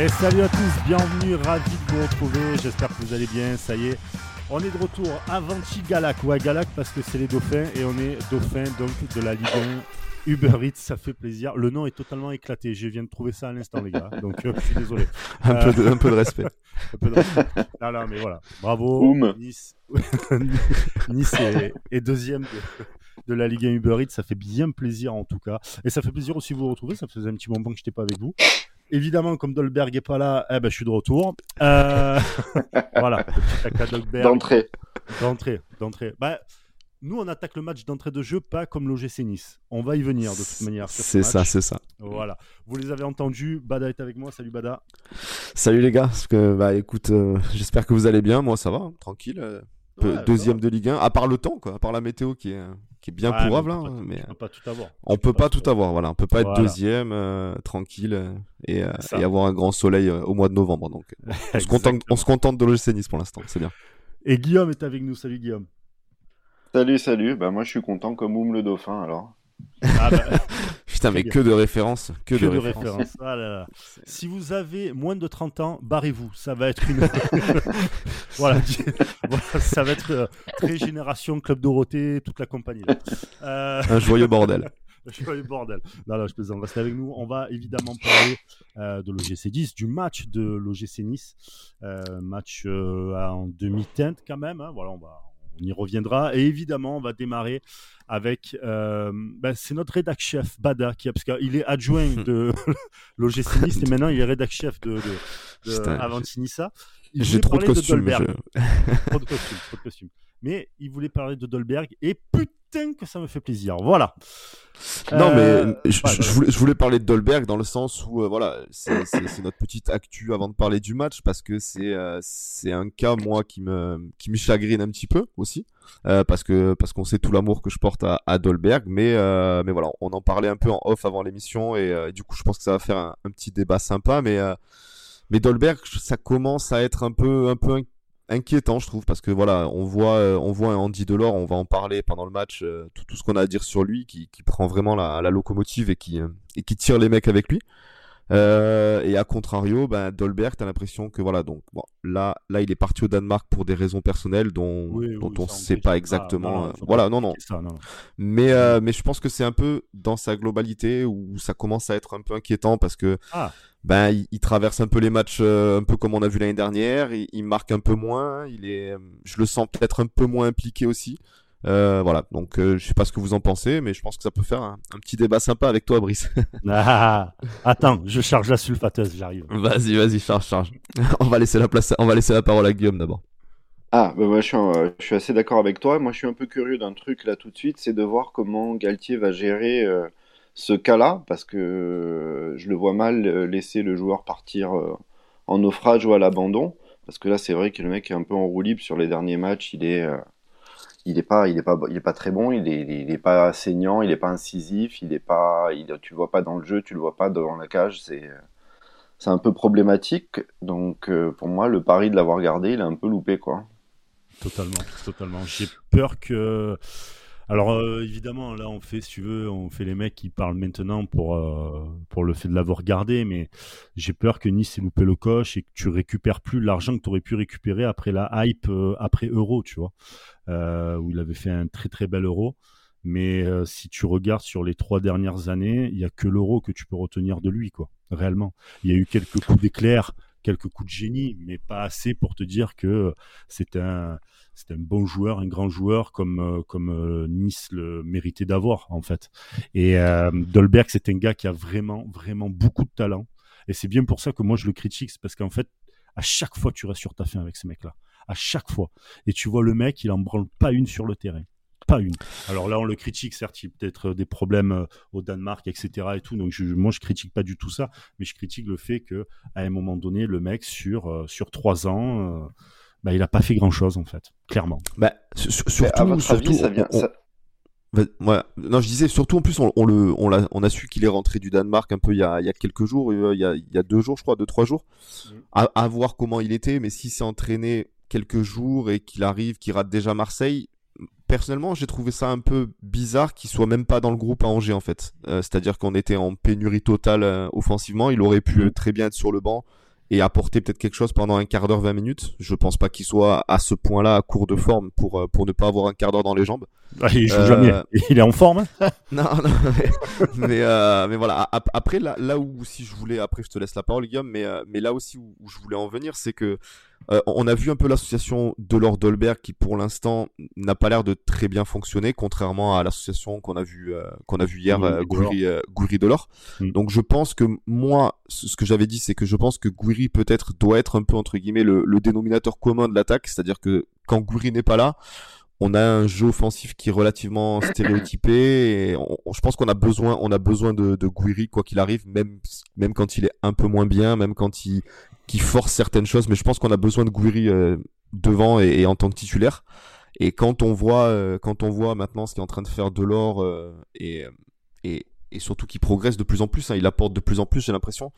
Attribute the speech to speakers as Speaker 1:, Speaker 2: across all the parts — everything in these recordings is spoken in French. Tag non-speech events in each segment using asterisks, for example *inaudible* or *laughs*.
Speaker 1: Et salut à tous, bienvenue, ravi de vous retrouver. J'espère que vous allez bien. Ça y est, on est de retour à Vanchi Galac. Ouais, Galac parce que c'est les dauphins et on est dauphins donc de la Ligue 1. Uber Eats, ça fait plaisir. Le nom est totalement éclaté. Je viens de trouver ça à l'instant, les gars. Donc, euh, je suis désolé. *laughs*
Speaker 2: un, peu de, un, peu de, respect. *laughs*
Speaker 1: un peu de respect. Non, non, mais voilà. Bravo. Nice, *laughs* nice est, est deuxième de, de, la Ligue 1 Uber Eats. Ça fait bien plaisir en tout cas. Et ça fait plaisir aussi de vous retrouver. Ça faisait un petit moment que je n'étais pas avec vous. Évidemment, comme Dolberg est pas là, eh ben, je suis de retour. Euh... *laughs* voilà,
Speaker 3: D'entrée.
Speaker 1: D'entrée, d'entrée. Bah, nous, on attaque le match d'entrée de jeu, pas comme l'OGC Nice. On va y venir de toute manière.
Speaker 2: C'est ça, c'est ça.
Speaker 1: Voilà. Vous les avez entendus. Bada est avec moi. Salut Bada.
Speaker 2: Salut les gars. Parce que, bah, écoute, euh, j'espère que vous allez bien. Moi, ça va, hein, tranquille. Euh, ouais, deuxième de Ligue 1. À part le temps, quoi. À part la météo qui est qui est bien
Speaker 1: ouais,
Speaker 2: pourrable.
Speaker 1: On peut,
Speaker 2: hein,
Speaker 1: pas,
Speaker 2: mais
Speaker 1: on peut pas tout avoir.
Speaker 2: On peut pas, tout avoir. Voilà, on peut pas être deuxième euh, tranquille euh, et, euh, et avoir un grand soleil euh, au mois de novembre. Donc, *laughs* on se contente, on se contente de l'OGC Nice pour l'instant. C'est bien.
Speaker 1: Et Guillaume est avec nous. Salut Guillaume.
Speaker 3: Salut, salut. Bah, moi, je suis content comme Oum le dauphin, alors.
Speaker 1: Ah bah, *laughs*
Speaker 2: Putain, mais que de références, que,
Speaker 1: que
Speaker 2: de,
Speaker 1: de
Speaker 2: références.
Speaker 1: référence. Ah là là. Si vous avez moins de 30 ans, barrez-vous. Ça va être une. *laughs* voilà, *laughs* voilà, ça va être euh, très génération Club Dorothée, toute la compagnie. là. Euh,
Speaker 2: Un joyeux bordel. *laughs*
Speaker 1: Je suis bordel. Non, non, je plaisante. Restez avec nous. On va évidemment parler euh, de l'OGC 10, du match de l'OGC Nice. Euh, match euh, en demi-teinte quand même. hein. Voilà, on va. On y reviendra. Et évidemment, on va démarrer avec. euh, ben, c'est notre rédac chef, Bada, qui, parce qu'il est adjoint *laughs* de *laughs* l'OGC Nice et maintenant il est rédac chef de, de, de
Speaker 2: Putain,
Speaker 1: Avanti Nissa. Il
Speaker 2: J'ai trop
Speaker 1: Trop de costumes, trop de costumes. Mais il voulait parler de Dolberg et putain que ça me fait plaisir. Voilà.
Speaker 2: Non,
Speaker 1: Euh,
Speaker 2: mais je,
Speaker 1: ouais,
Speaker 2: je- voulais, je voulais parler de Dolberg dans le sens où, euh, voilà, c'est notre petite actu avant de parler du match parce que c'est euh, c'est un cas, moi, qui me, qui me chagrine un petit peu aussi. euh, parce que parce qu'on sait tout l'amour que je porte à, à Dolberg, mais euh, mais voilà, on en parlait un peu en off avant l'émission et euh, du coup, je pense que ça va faire un, un petit débat sympa, mais euh, mais Dolberg, ça commence à être un peu un peu inquiétant, je trouve, parce que voilà, on voit euh, on voit Andy Delors, on va en parler pendant le match, euh, tout, tout ce qu'on a à dire sur lui, qui, qui prend vraiment la, la locomotive et qui euh, et qui tire les mecs avec lui. Euh, et à contrario, ben Dolberg, t'as l'impression que voilà, donc bon, là, là, il est parti au Danemark pour des raisons personnelles dont
Speaker 1: Oui,
Speaker 2: dont
Speaker 1: oui,
Speaker 2: on
Speaker 1: on
Speaker 2: sait pas
Speaker 1: pas.
Speaker 2: exactement.
Speaker 1: Non, non,
Speaker 2: euh, voilà, non, non.
Speaker 1: C'est ça, non.
Speaker 2: Mais euh, mais je pense que c'est un peu dans sa globalité où ça commence à être un peu inquiétant parce que
Speaker 1: Ah.
Speaker 2: ben il, il traverse un peu les matchs euh, un peu comme on a vu l'année dernière, il, il marque un peu moins, il est euh, je le sens peut-être un peu moins impliqué aussi. Euh, voilà, donc euh, je sais pas ce que vous en pensez, mais je pense que ça peut faire un, un petit débat sympa avec toi, Brice. *laughs*
Speaker 1: Ah, attends, je charge la sulfateuse, j'arrive.
Speaker 2: vas-y, vas-y, charge, charge. *laughs* on va laisser la place, on va laisser la parole à Guillaume d'abord.
Speaker 3: Ah, bah, moi, je suis, euh, je suis assez d'accord avec toi. Moi, je suis un peu curieux d'un truc là tout de suite, c'est de voir comment Galtier va gérer euh, ce cas-là, parce que euh, je le vois mal laisser le joueur partir euh, en naufrage ou à l'abandon. Parce que là, c'est vrai que le mec est un peu en roue libre sur les derniers matchs. Il est, euh, il est pas, est pas, est pas très bon. Il est, il est, est pas saignant. Il est pas incisif. Il est pas, tu le vois pas dans le jeu. Tu le vois pas dans la cage. C'est, un peu problématique. Donc, euh, pour moi, le pari de l'avoir gardé, il a un peu loupé, quoi.
Speaker 1: Totalement, totalement. J'ai peur que. Alors euh, évidemment, là on fait, si tu veux, on fait les mecs qui parlent maintenant pour euh, pour le fait de l'avoir gardé, mais j'ai peur que Nice ait loupé le coche et que tu récupères plus l'argent que tu aurais pu récupérer après la hype euh, après Euro, tu vois, euh, où il avait fait un très très bel Euro. Mais euh, si tu regardes sur les trois dernières années, il y a que l'Euro que tu peux retenir de lui, quoi. Réellement, il y a eu quelques coups d'éclair, quelques coups de génie, mais pas assez pour te dire que c'est un c'est un bon joueur, un grand joueur comme euh, comme euh, Nice le méritait d'avoir en fait. Et euh, Dolberg, c'est un gars qui a vraiment vraiment beaucoup de talent. Et c'est bien pour ça que moi je le critique, c'est parce qu'en fait à chaque fois tu restes sur ta fin avec ces mecs-là, à chaque fois. Et tu vois le mec, il en branle pas une sur le terrain, pas une. Alors là on le critique, certes, il y a peut-être des problèmes au Danemark, etc. Et tout. Donc moi je critique pas du tout ça, mais je critique le fait que à un moment donné le mec sur sur trois ans. Bah, il a pas fait grand chose en fait, clairement.
Speaker 2: Bah,
Speaker 3: Mais
Speaker 2: surtout,
Speaker 3: à votre
Speaker 2: surtout,
Speaker 3: avis, ça vient.
Speaker 2: on-
Speaker 3: ça-.
Speaker 2: Non, je disais surtout en plus on, on le on l'a on a su qu'il est rentré du Danemark un peu il y a il y a quelques jours euh, il y a il y a deux jours je crois deux trois jours
Speaker 1: Mm.
Speaker 2: à, à voir comment il était mais s'il s'est entraîné quelques jours et qu'il arrive qu'il rate déjà Marseille personnellement j'ai trouvé ça un peu bizarre qu'il soit même pas dans le groupe à Angers en fait Euh, c'est-à-dire qu'on était en pénurie totale euh, offensivement il aurait pu euh, très bien être sur le banc et apporter peut-être quelque chose pendant un quart d'heure, 20 minutes. Je pense pas qu'il soit à ce point-là à court de forme pour, euh, pour ne pas avoir un quart d'heure dans les jambes.
Speaker 1: Ah, il joue jamais. Euh, il est en forme.
Speaker 2: Hein *laughs* non, non, mais, euh, mais, voilà. Après, là, là où si je voulais, après je te laisse la parole, Guillaume, mais, mais là aussi où, je voulais en venir, c'est que on a vu un peu l'association de Lord Dolberg qui pour l'instant n'a pas l'air de très bien fonctionner, contrairement à l'association qu'on a vu qu'on a vu hier, Gouiri, Gouiri Delors. Mm. Donc je pense que moi, ce que j'avais dit, c'est que je pense que Gouiri peut-être doit être un peu entre guillemets le, le dénominateur commun de l'attaque, c'est-à-dire que quand Gouiri n'est pas là, on a un jeu offensif qui est relativement *coughs* stéréotypé et je pense qu'on a besoin on a besoin de, de Gouiri quoi qu'il arrive même même quand il est un peu moins bien même quand il qui force certaines choses mais je pense qu'on a besoin de Gouiri euh, devant et, en tant que titulaire et quand on voit euh, quand on voit maintenant ce qu'il est en train de faire Delors euh, et, et et surtout qu'il progresse de plus en plus hein, il apporte de plus en plus j'ai l'impression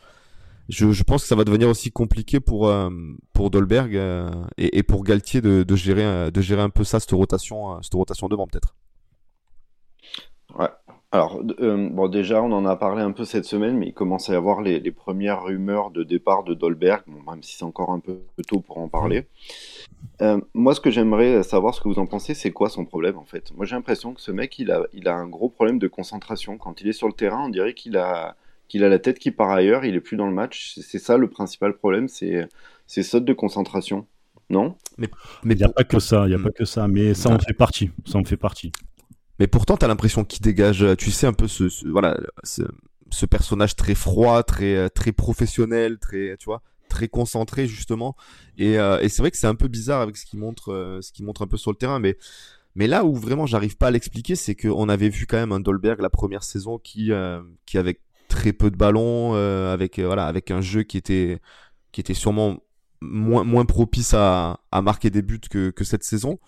Speaker 2: je, je, pense que ça va devenir aussi compliqué pour euh, pour Dolberg euh, et, et, pour Galtier de, de, gérer euh, de gérer un peu ça cette rotation cette rotation devant peut-être.
Speaker 3: Ouais. Alors bon déjà on en a parlé un peu cette semaine mais il commence à y avoir les, les premières rumeurs de départ de Dolberg bon, même si c'est encore un peu tôt pour en parler. moi ce que j'aimerais savoir ce que vous en pensez c'est quoi son problème en fait? Moi j'ai l'impression que ce mec il a il a un gros problème de concentration quand il est sur le terrain on dirait qu'il a qu'il a la tête qui part ailleurs, il est plus dans le match. C'est ça le principal problème, c'est ces sautes de concentration. Non?
Speaker 1: Mais il n'y a pas que ça, il y a pas que ça, mais ça en fait partie, ça en fait partie.
Speaker 2: Mais pourtant, tu as l'impression qu'il dégage, tu sais, un peu ce, voilà, ce, personnage très froid, très, très professionnel, très, tu vois, très concentré justement. Et, euh, et c'est vrai que c'est un peu bizarre avec ce qu'il montre, euh, ce qu'il montre un peu sur le terrain, mais mais là où vraiment j'arrive pas à l'expliquer, c'est qu'on avait vu quand même un Dolberg la première saison qui, euh, qui avait très peu de ballons, euh, avec euh, voilà, avec un jeu qui était qui était sûrement moins moins propice à, à marquer des buts que, que cette saison.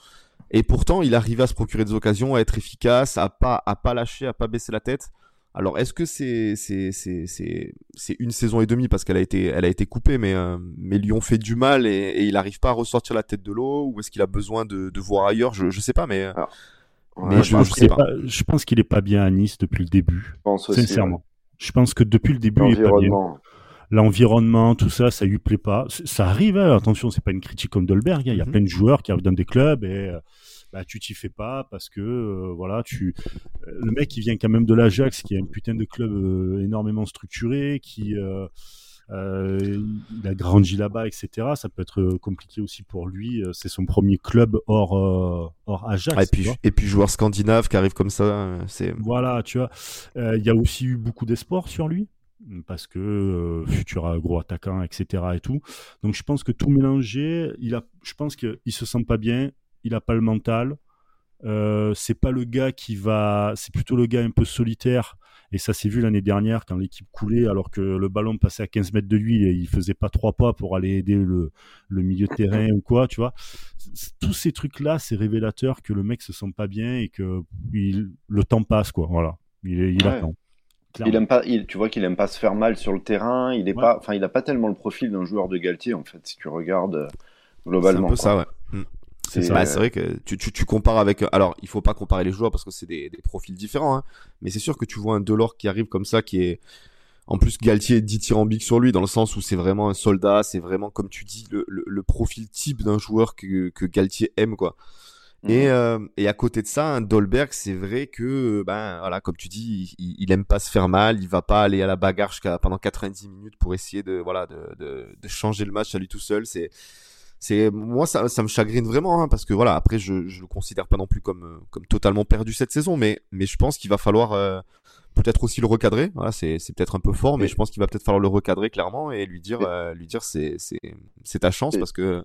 Speaker 2: Et pourtant, il arrivait à se procurer des occasions, à être efficace, à pas à pas lâcher, à pas baisser la tête. Alors, est-ce que c'est c'est c'est c'est c'est une saison et demie parce qu'elle a été elle a été coupée, mais euh, mais Lyon fait du mal et, il n'arrive pas à ressortir la tête de l'eau ou est-ce qu'il a besoin de, de voir ailleurs? Je je sais pas, mais.
Speaker 1: mais je, je, pas. je pense qu'il est pas bien à Nice depuis le début. sincèrement. Je pense que depuis le début, L'environnement, tout ça, ça lui plaît pas. Ça arrive, hein, attention, c'est pas une critique comme Dolberg. Hein. Il y a mhm. plein de joueurs qui arrivent dans des clubs et euh, bah, tu t'y fais pas parce que euh, voilà, tu le mec il vient quand même de l'Ajax, qui est un putain de club euh, énormément structuré, qui euh, il a grandi là-bas, etc. Ça peut être euh, compliqué aussi pour lui. Euh, c'est son premier club hors, hors Ajax.
Speaker 2: et, puis, et puis joueur scandinave qui arrive comme ça. c'est
Speaker 1: Voilà, tu vois. Il y a aussi eu beaucoup d'espoir sur lui parce que futur gros attaquant, etc. et tout. Donc je pense que tout mélangé, il a, je pense qu'il se sent pas bien, il a pas le mental. Euh, c'est pas le gars qui va, c'est plutôt le gars un peu solitaire et ça s'est vu l'année dernière quand l'équipe coulait alors que le ballon passait à 15 mètres de lui et il faisait pas trois pas pour aller aider le, le milieu de terrain ou quoi, tu vois. Tous ces trucs-là, c'est révélateur que le mec se sent pas bien et que il, le temps passe, quoi. Voilà. Il, il attend.
Speaker 3: Il aime pas, il, tu vois qu'il aime pas se faire mal sur le terrain. Il est pas, enfin, il a pas tellement le profil d'un joueur de Galtier en fait. Si tu regardes globalement.
Speaker 2: Euh, c'est un peu ça, ouais. Mm. C'est bah, vrai que tu, tu, tu, compares avec. Alors, il faut pas comparer les joueurs parce que c'est des, des, profils différents. Hein, mais c'est sûr que tu vois un Delors qui arrive comme ça, qui est. En plus, Galtier est dithyrambique sur lui, dans le sens où c'est vraiment un soldat, c'est vraiment, comme tu dis, le, le, le profil type d'un joueur que, que Galtier aime, quoi. Et, mhm. euh, et à côté de ça, un Dolberg, c'est vrai que, ben voilà, comme tu dis, il, il, aime pas se faire mal, il va pas aller à la bagarre pendant 90 minutes pour essayer de voilà de, de, de changer le match à lui tout seul. C'est c'est moi ça, ça me chagrine vraiment hein, parce que voilà après je je le considère pas non plus comme euh, comme totalement perdu cette saison mais mais je pense qu'il va falloir euh, peut-être aussi le recadrer voilà c'est c'est peut-être un peu fort mais je pense qu'il va peut-être falloir le recadrer clairement et lui dire euh, lui dire c'est c'est c'est ta chance parce que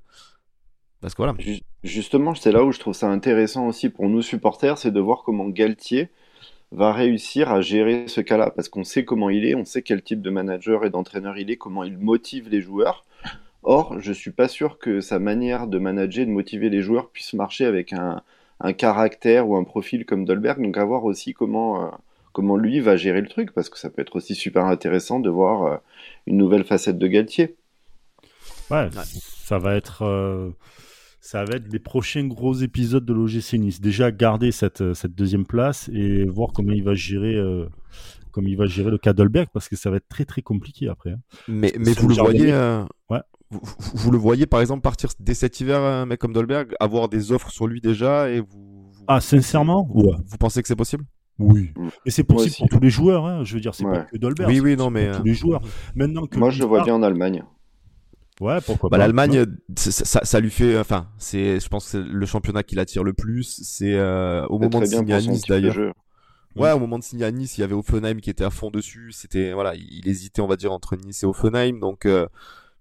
Speaker 2: parce que voilà
Speaker 3: justement c'est là où je trouve ça intéressant aussi pour nous supporters c'est de voir comment Galtier va réussir à gérer ce cas-là parce qu'on sait comment il est on sait quel type de manager et d'entraîneur il est comment il motive les joueurs Or, je suis pas sûr que sa manière de manager, de motiver les joueurs puisse marcher avec un, caractère ou un profil comme Dolberg. Donc, à voir aussi comment, euh, comment lui va gérer le truc, parce que ça peut être aussi super intéressant de voir euh, une nouvelle facette de Galtier.
Speaker 1: Ouais, ça va être. Euh, ça va être les prochains gros épisodes de l'OGC Nice. Déjà garder cette, cette deuxième place et voir comment il va gérer comme il va gérer le cas Dolberg parce que ça va être très très compliqué après. hein.
Speaker 2: Mais,
Speaker 1: C'est
Speaker 2: mais vous le voyez, euh,
Speaker 1: Ouais.
Speaker 2: vous, le voyez par exemple partir dès cet hiver, un mec comme Dolberg, avoir des offres sur lui déjà et vous. vous-
Speaker 1: Ah, sincèrement Ouais.
Speaker 2: Vous pensez que c'est possible?
Speaker 1: Oui.
Speaker 3: Mm.
Speaker 1: Et c'est possible pour tous les joueurs. Hein. Je veux dire, c'est
Speaker 3: Ouais.
Speaker 1: pas que Dolberg.
Speaker 2: Oui, oui, non, mais,
Speaker 1: pour
Speaker 2: euh,
Speaker 1: tous les joueurs. Maintenant que
Speaker 3: Moi, je le vois bien en Allemagne.
Speaker 1: Ouais, pourquoi
Speaker 2: Bah,
Speaker 1: pas.
Speaker 2: L'Allemagne, ça, ça- ça lui fait, enfin, c'est, je pense que c'est le championnat qui l'attire le plus. C'est euh, au moment de signer à Nice d'ailleurs. Ouais, au moment de signer à Nice, il y avait Offenheim qui était à fond dessus. C'était voilà, il, il hésitait, on va dire, entre Nice et Offenheim. Donc, euh,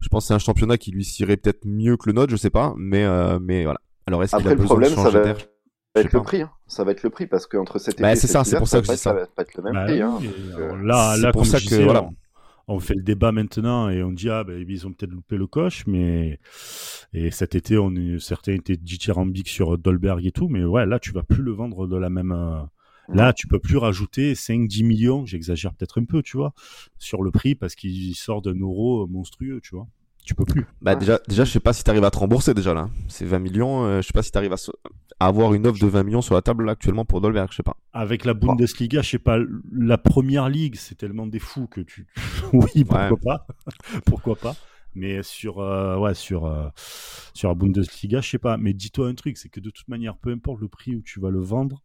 Speaker 2: je pense que c'est un championnat qui lui irait peut-être mieux que le nôtre, je sais pas. Mais euh, mais voilà. Alors est-ce qu'il
Speaker 3: Après,
Speaker 2: a
Speaker 3: le
Speaker 2: besoin
Speaker 3: problème,
Speaker 2: de
Speaker 3: ça
Speaker 2: changer
Speaker 3: va Ça va être le prix. hein. Ça va être le prix parce qu'entre cet été
Speaker 2: Bah, c'est ça, c'est pour ça que
Speaker 3: va
Speaker 2: je dis
Speaker 3: pas-
Speaker 2: ça.
Speaker 3: va pas être le même
Speaker 1: Bah
Speaker 3: prix. hein. Donc,
Speaker 1: euh, là,
Speaker 2: c'est
Speaker 1: là,
Speaker 2: pour
Speaker 1: comme
Speaker 2: ça que, voilà.
Speaker 1: On, fait le débat maintenant et on dit ah ben ils ont peut-être loupé le coche, mais et cet été on est certains étaient dithyrambiques sur Dolberg et tout, mais ouais là tu vas plus le vendre de la même. euh, Là, tu peux plus rajouter 5-10 millions, j'exagère peut-être un peu, tu vois, sur le prix parce qu'il sort d'un euro monstrueux, tu vois. Tu peux plus.
Speaker 2: Bah
Speaker 3: Ouais.
Speaker 2: déjà, déjà, je sais pas si t'arrives à te rembourser déjà là. C'est 20 millions. euh, je sais pas si t'arrives à, se- à avoir une offre de 20 millions sur la table là, actuellement pour Dolberg. Je sais pas.
Speaker 1: Avec la Bundesliga, je sais pas, la première ligue, c'est tellement des fous que tu. *laughs* oui, pourquoi
Speaker 2: Ouais.
Speaker 1: pas? *laughs* Pourquoi pas? Mais sur, euh, ouais, sur, euh, sur la Bundesliga, je sais pas. Mais dis-toi un truc, c'est que de toute manière, peu importe le prix où tu vas le vendre,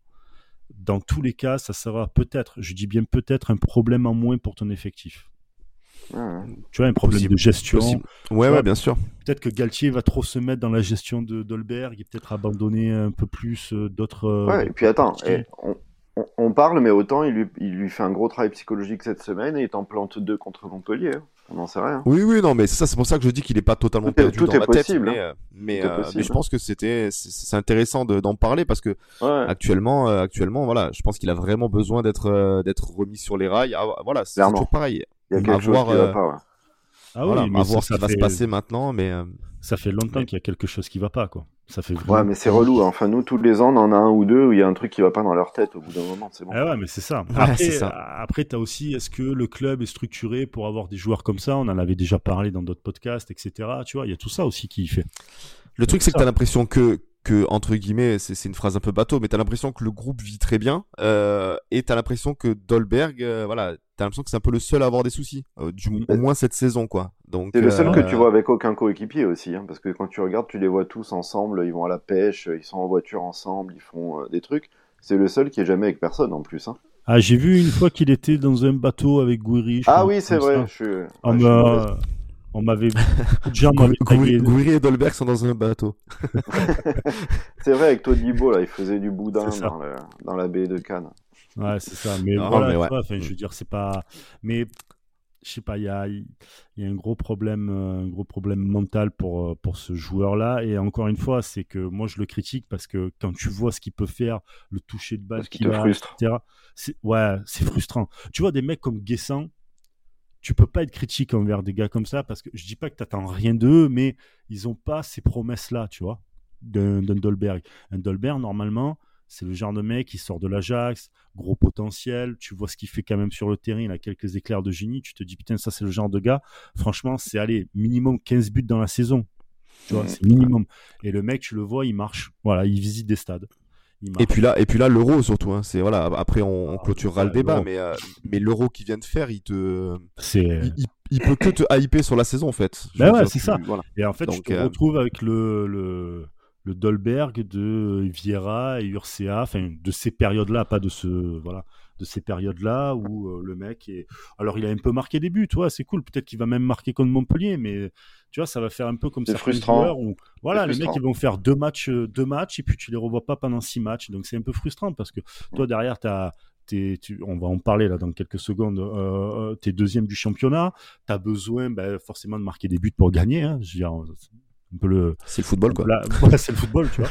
Speaker 1: dans tous les cas, ça sera peut-être, je dis bien peut-être, un problème en moins pour ton effectif. Tu vois, un problème
Speaker 2: Possible.
Speaker 1: de gestion.
Speaker 2: Possible. Ouais,
Speaker 1: vois,
Speaker 2: ouais, bien sûr.
Speaker 1: Peut-être que Galtier va trop se mettre dans la gestion de Dolberg et peut-être abandonner un peu plus euh, d'autres. euh,
Speaker 3: Ouais, et puis attends, on, on- on parle, mais autant il lui, il lui fait un gros travail psychologique cette semaine et il t'en plante deux contre Montpellier. hein. On n'en sait rien.
Speaker 2: Oui, oui, non, mais c'est ça, c'est pour ça que je dis qu'il est pas totalement
Speaker 3: Tout est-
Speaker 2: perdu
Speaker 3: tout
Speaker 2: dans
Speaker 3: est possible,
Speaker 2: tête. Mais,
Speaker 3: hein.
Speaker 2: euh, mais,
Speaker 3: Tout est
Speaker 2: euh,
Speaker 3: possible,
Speaker 2: mais je pense que c'était, c'est- intéressant de- d'en parler parce que
Speaker 3: Ouais,
Speaker 2: actuellement, euh, actuellement, voilà, je pense qu'il a vraiment besoin d'être, euh, d'être remis sur les rails. Ah, voilà, c'est toujours pareil.
Speaker 3: Il y a quelque chose
Speaker 2: voir,
Speaker 3: qui va
Speaker 2: euh,
Speaker 3: pas. ouais.
Speaker 1: Ah
Speaker 2: voilà,
Speaker 1: oui, mais
Speaker 2: à
Speaker 1: ça,
Speaker 2: voir ce
Speaker 1: ça
Speaker 2: qui va se passer maintenant, mais euh,
Speaker 1: Ça fait longtemps
Speaker 2: Mais-
Speaker 1: qu'il y a quelque chose qui va pas, quoi. Ça fait vraiment...
Speaker 3: Ouais, mais c'est relou. hein. Enfin, nous, tous les ans, on en a un ou deux où il y a un truc qui va pas dans leur tête au bout d'un moment. C'est bon.
Speaker 1: Ah ouais, mais c'est ça. Après,
Speaker 2: ça.
Speaker 1: euh, après t'as aussi, est-ce que le club est structuré pour avoir des joueurs comme ça? On en avait déjà parlé dans d'autres podcasts, etc. Tu vois, il y a tout ça aussi qui fait.
Speaker 2: Le truc,
Speaker 1: C'est
Speaker 2: que
Speaker 1: ça.
Speaker 2: t'as l'impression que, que, entre guillemets, c'est c'est une phrase un peu bateau, mais t'as l'impression que le groupe vit très bien, euh, et t'as l'impression que Dolberg, euh, voilà, t'as l'impression que c'est un peu le seul à avoir des soucis, euh, du, au moins cette saison, quoi. Donc,
Speaker 3: C'est le seul
Speaker 2: euh,
Speaker 3: que tu vois avec aucun coéquipier aussi, hein, parce que quand tu regardes, tu les vois tous ensemble, ils vont à la pêche, ils sont en voiture ensemble, ils font euh, des trucs. C'est le seul qui est jamais avec personne en plus. Hein.
Speaker 1: Ah, j'ai vu une fois qu'il était dans un bateau avec Gouiri.
Speaker 3: Ah
Speaker 1: crois,
Speaker 3: oui, c'est vrai.
Speaker 1: ça.
Speaker 3: Je suis... ouais, je.
Speaker 1: On m'avait. *laughs*
Speaker 2: Gouiri et Dolberg sont dans un bateau. *laughs*
Speaker 3: C'est vrai, avec Todibo, là, il faisait du boudin dans, le- dans la baie de Cannes.
Speaker 1: Ouais, c'est ça. Mais
Speaker 2: Non,
Speaker 1: voilà,
Speaker 2: mais
Speaker 1: tu
Speaker 2: ouais.
Speaker 1: vois, enfin, je veux dire, c'est pas. Mais je sais pas, il y a, il y a un gros problème, euh, un gros problème mental pour euh, pour ce joueur-là. Et encore une fois, c'est que moi je le critique parce que quand tu vois ce qu'il peut faire, le toucher de balle
Speaker 3: qu'il
Speaker 1: a,
Speaker 3: frustre.
Speaker 1: etc. C'est ouais, c'est frustrant. Tu vois des mecs comme Guessant. Tu peux pas être critique envers des gars comme ça parce que je dis pas que t'attends rien d'eux, mais ils ont pas ces promesses-là, tu vois, d'un Dolberg. Un Dolberg, normalement, c'est le genre de mec qui sort de l'Ajax, gros potentiel, tu vois ce qu'il fait quand même sur le terrain, il a quelques éclairs de génie, tu te dis putain, ça c'est le genre de gars, franchement, c'est aller minimum 15 buts dans la saison. Tu vois, c'est minimum. Et le mec, tu le vois, il marche. Voilà, il visite des stades.
Speaker 2: Et puis là, et puis là, l'euro surtout. Hein, c'est voilà. Après, on, on clôturera le débat, mais euh, mais l'euro qu'il vient de faire, il te,
Speaker 1: c'est
Speaker 2: il, il- il peut que te hyper sur la saison en fait.
Speaker 1: Bah ouais, c'est
Speaker 2: tu-
Speaker 1: ça.
Speaker 2: Voilà.
Speaker 1: Et en fait, tu
Speaker 2: Donc,
Speaker 1: te
Speaker 2: euh,
Speaker 1: retrouves avec le, le, le Dolberg de Vieira et Urcea, enfin, de ces périodes-là, pas de ce, voilà, de ces périodes-là où euh, le mec est. Alors, il a un peu marqué des buts, toi, c'est cool. Peut-être qu'il va même marquer contre Montpellier, mais tu vois, ça va faire un peu comme
Speaker 3: C'est
Speaker 1: certains
Speaker 3: frustrant.
Speaker 1: où, voilà, les mecs, ils vont faire deux matchs, euh, deux matchs, et puis tu les revois pas pendant six matchs. Donc, c'est un peu frustrant parce que toi, derrière, t'as. t'es- tu, on va en parler là dans quelques secondes. Euh, tu es deuxième du championnat. Tu as besoin ben, forcément de marquer des buts pour gagner. Hein. Je veux dire, c'est un peu le,
Speaker 2: C'est le football quoi.
Speaker 1: Là, voilà, *laughs* c'est le football, tu vois.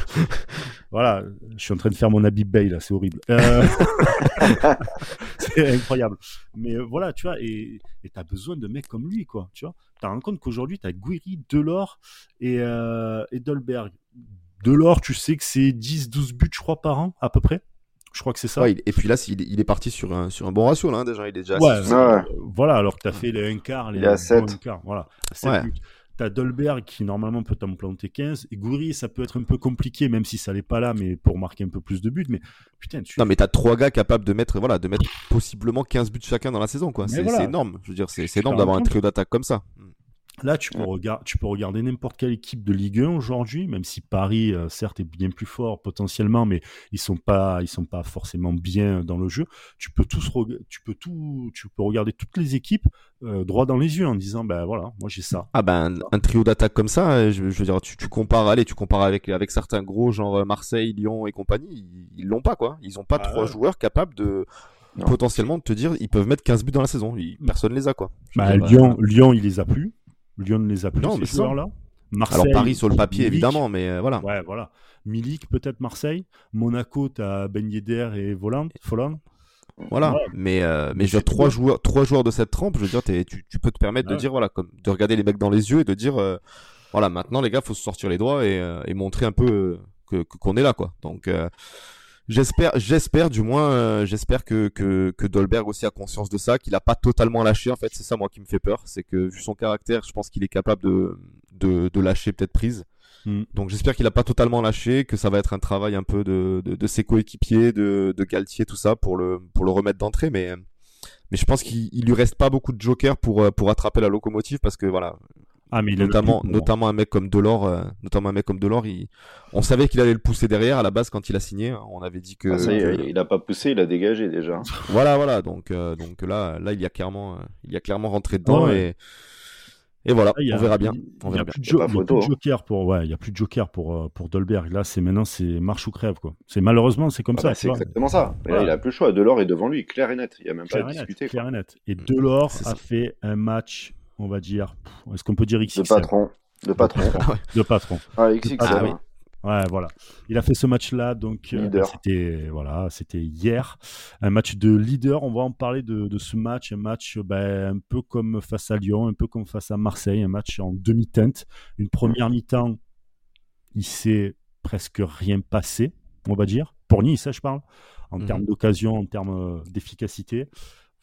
Speaker 1: voilà, je suis en train de faire mon Habib Bey là, c'est horrible. Euh, *laughs* *laughs* c'est incroyable. Mais euh, voilà, tu vois, et tu as besoin de mecs comme lui, quoi. Tu vois, tu te rends compte qu'aujourd'hui, tu as Guiri, Delors et, euh, et Dolberg. Delors, tu sais que c'est 10-12 buts, je crois, par an, à peu près. Je crois que c'est ça.
Speaker 2: Ouais, et puis là, il, il est parti sur un sur un bon ratio là. hein, déjà, il est déjà.
Speaker 1: Ouais,
Speaker 3: Ouais.
Speaker 1: voilà, alors que tu as fait les 1 quart, les
Speaker 3: Il est à
Speaker 1: quart, voilà, à sept
Speaker 2: Ouais.
Speaker 1: buts. T'as Dolberg qui normalement peut t'en planter 15. Et Goury, ça peut être un peu compliqué, même si ça n'est pas là, mais pour marquer un peu plus de buts. Mais putain, tu...
Speaker 2: Non, mais t'as trois gars capables de mettre, voilà, de mettre possiblement 15 buts chacun dans la saison, quoi. C'est énorme. Je veux dire, c'est énorme d'avoir un trio d'attaque comme ça.
Speaker 1: Là, tu peux, tu peux regarder n'importe quelle équipe de Ligue 1 aujourd'hui, même si Paris, euh, certes, est bien plus fort potentiellement, mais ils sont pas, ils sont pas forcément bien dans le jeu. Tu peux tous, tu peux tout, tu peux regarder toutes les équipes euh, droit dans les yeux en disant, ben voilà, moi j'ai ça.
Speaker 2: Ah ben un, trio d'attaque comme ça, euh, je, veux dire, tu, tu, compares, allez, tu compares avec avec certains gros genre Marseille, Lyon et compagnie, ils l'ont pas quoi. Ils ont pas trois joueurs capables de potentiellement de te dire, ils peuvent mettre 15 buts dans la saison. personne les a quoi.
Speaker 1: Bah, Lyon, Lyon, il les a plus. Lyon ne les a plus, ces joueurs-là.
Speaker 2: Alors Paris sur le papier, évidemment, mais euh, voilà.
Speaker 1: Ouais, voilà. Milik, peut-être Marseille. Monaco, tu as Ben Yedder et Voland.
Speaker 2: Voilà, mais, euh, mais je veux trois joueurs, trois joueurs de cette trempe, je veux dire, tu, tu, peux te permettre de dire, voilà, comme, de regarder les mecs dans les yeux et de dire, euh, voilà, maintenant les gars, faut se sortir les doigts et, et montrer un peu que qu'on est là, quoi. Donc, J'espère, j'espère du moins, euh, j'espère que, que, que Dolberg aussi a conscience de ça, qu'il a pas totalement lâché. En fait, c'est ça moi qui me fait peur, c'est que vu son caractère, je pense qu'il est capable de, de, de lâcher peut-être prise. Hmm. Donc j'espère qu'il a pas totalement lâché, que ça va être un travail un peu de, de, de ses coéquipiers, de, de Galtier, tout ça pour le pour le remettre d'entrée. Mais mais je pense qu'il lui reste pas beaucoup de jokers pour pour attraper la locomotive parce que voilà, ah, mais notamment, notamment un mec comme Delors, euh, notamment un mec comme Delors, il... on savait qu'il allait le pousser derrière à la base quand il a signé. On avait dit que.
Speaker 3: Ah, il a pas poussé, il a dégagé déjà. *laughs*
Speaker 2: voilà, voilà. Donc, euh, donc là, là, il y a clairement, euh, il y a clairement rentré dedans et. Et voilà, on verra bien.
Speaker 1: Il n'y a, plus de, joker pour, ouais, il y a plus de joker pour pour Dolberg. Là, c'est maintenant, c'est marche ou crève quoi. C'est malheureusement, c'est comme ah ça. Bah,
Speaker 3: c'est exactement ça. là, il a plus le choix. Delors est devant lui, clair et net. Il n'y a même pas à discuter.
Speaker 1: Clair et net. Et Delors a fait un match on va dire. Est-ce qu'on peut dire XXL
Speaker 3: De patron. De patron. *laughs*
Speaker 1: de patron.
Speaker 3: Ah, XXL. Ah,
Speaker 1: oui. Ouais, voilà. Il a fait ce match-là, donc euh, bah, c'était voilà, c'était hier, un match de leader. On va en parler de, ce match, un match bah, un peu comme face à Lyon, un peu comme face à Marseille, un match en demi-teinte. Une première mi-temps, il s'est presque rien passé, on va dire. Pour Nice, ça, je parle, en mhm. termes d'occasion, en termes euh, d'efficacité.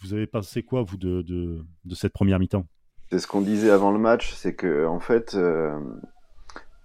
Speaker 1: Vous avez pensé quoi, vous, de, de cette première mi-temps?
Speaker 3: C'est ce qu'on disait avant le match, c'est que en fait, euh,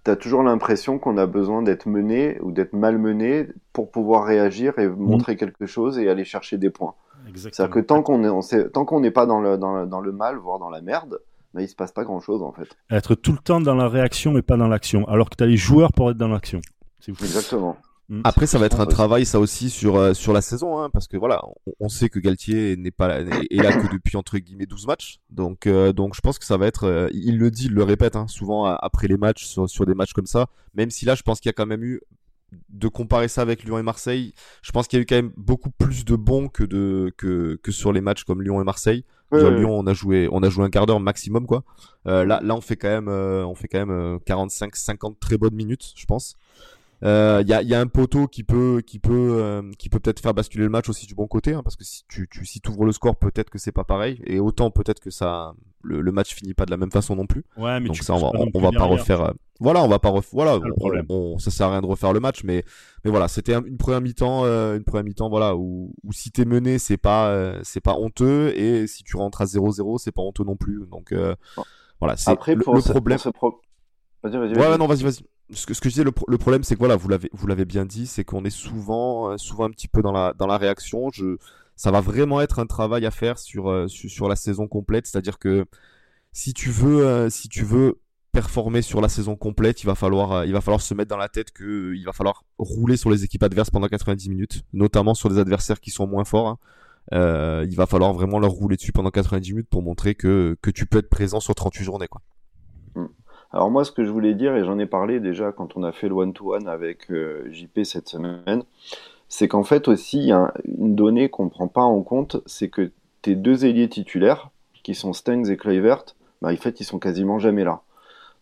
Speaker 3: tu as toujours l'impression qu'on a besoin d'être mené ou d'être malmené pour pouvoir réagir et montrer quelque chose et aller chercher des points. C'est-à-dire que tant qu'on est, tant qu'on n'est pas dans le, dans, le, dans le mal, voire dans la merde, bah, il se passe pas grand-chose en fait.
Speaker 1: Être tout le temps dans la réaction et pas dans l'action, alors que tu as les joueurs pour être dans l'action.
Speaker 3: Exactement.
Speaker 2: Mm. Après, ça va être un travail, ça aussi, sur euh, sur la saison, hein, parce que voilà, on, sait que Galtier n'est pas là, est là que depuis entre guillemets 12 matchs, donc euh, donc je pense que ça va être, euh, il le dit, il le répète, hein, souvent après les matchs sur, sur des matchs comme ça, même si là, je pense qu'il y a quand même eu de comparer ça avec Lyon et Marseille, je pense qu'il y a eu quand même beaucoup plus de bons que de que que sur les matchs comme Lyon et Marseille. Lyon, on a joué on a joué un quart d'heure maximum quoi. là là, on fait quand même on fait quand même 45 50 très bonnes minutes, je pense. Il euh, y, a, y, a, un poteau qui peut qui peut euh, qui peut peut-être faire basculer le match aussi du bon côté hein, parce que si tu, tu si ouvres le score peut-être que c'est pas pareil et autant peut-être que ça le, le, match finit pas de la même façon non plus.
Speaker 1: Ouais mais
Speaker 2: donc ça on va on, va pas refaire euh, voilà on va pas refaire voilà on, ça sert à rien de refaire le match mais mais voilà c'était une première mi-temps une première mi-temps voilà où, où si t'es mené c'est pas c'est pas honteux et si tu rentres à 0-0 c'est pas honteux non plus. Donc voilà c'est le, problème.
Speaker 3: Vas-y, vas-y,
Speaker 2: ouais, non, vas-y, vas-y ce que, je disais, le, problème, c'est que voilà, vous l'avez, bien dit, c'est qu'on est souvent, euh, souvent un petit peu dans la, réaction. Ça va vraiment être un travail à faire sur, euh, la saison complète. C'est-à-dire que si tu veux, euh, si tu veux performer sur la saison complète, il va falloir, se mettre dans la tête que il va falloir rouler sur les équipes adverses pendant 90 minutes, notamment sur des adversaires qui sont moins forts. Hein. Il va falloir vraiment leur rouler dessus pendant 90 minutes pour montrer que, tu peux être présent sur 38 journées.
Speaker 3: Alors moi, ce que je voulais dire, et j'en ai parlé déjà quand on a fait le one-to-one avec euh, JP cette semaine, c'est qu'en fait aussi, il y a une donnée qu'on ne prend pas en compte, c'est que tes deux ailiers titulaires, qui sont Stengs et Kluivert, bah, en fait, ils sont quasiment jamais là.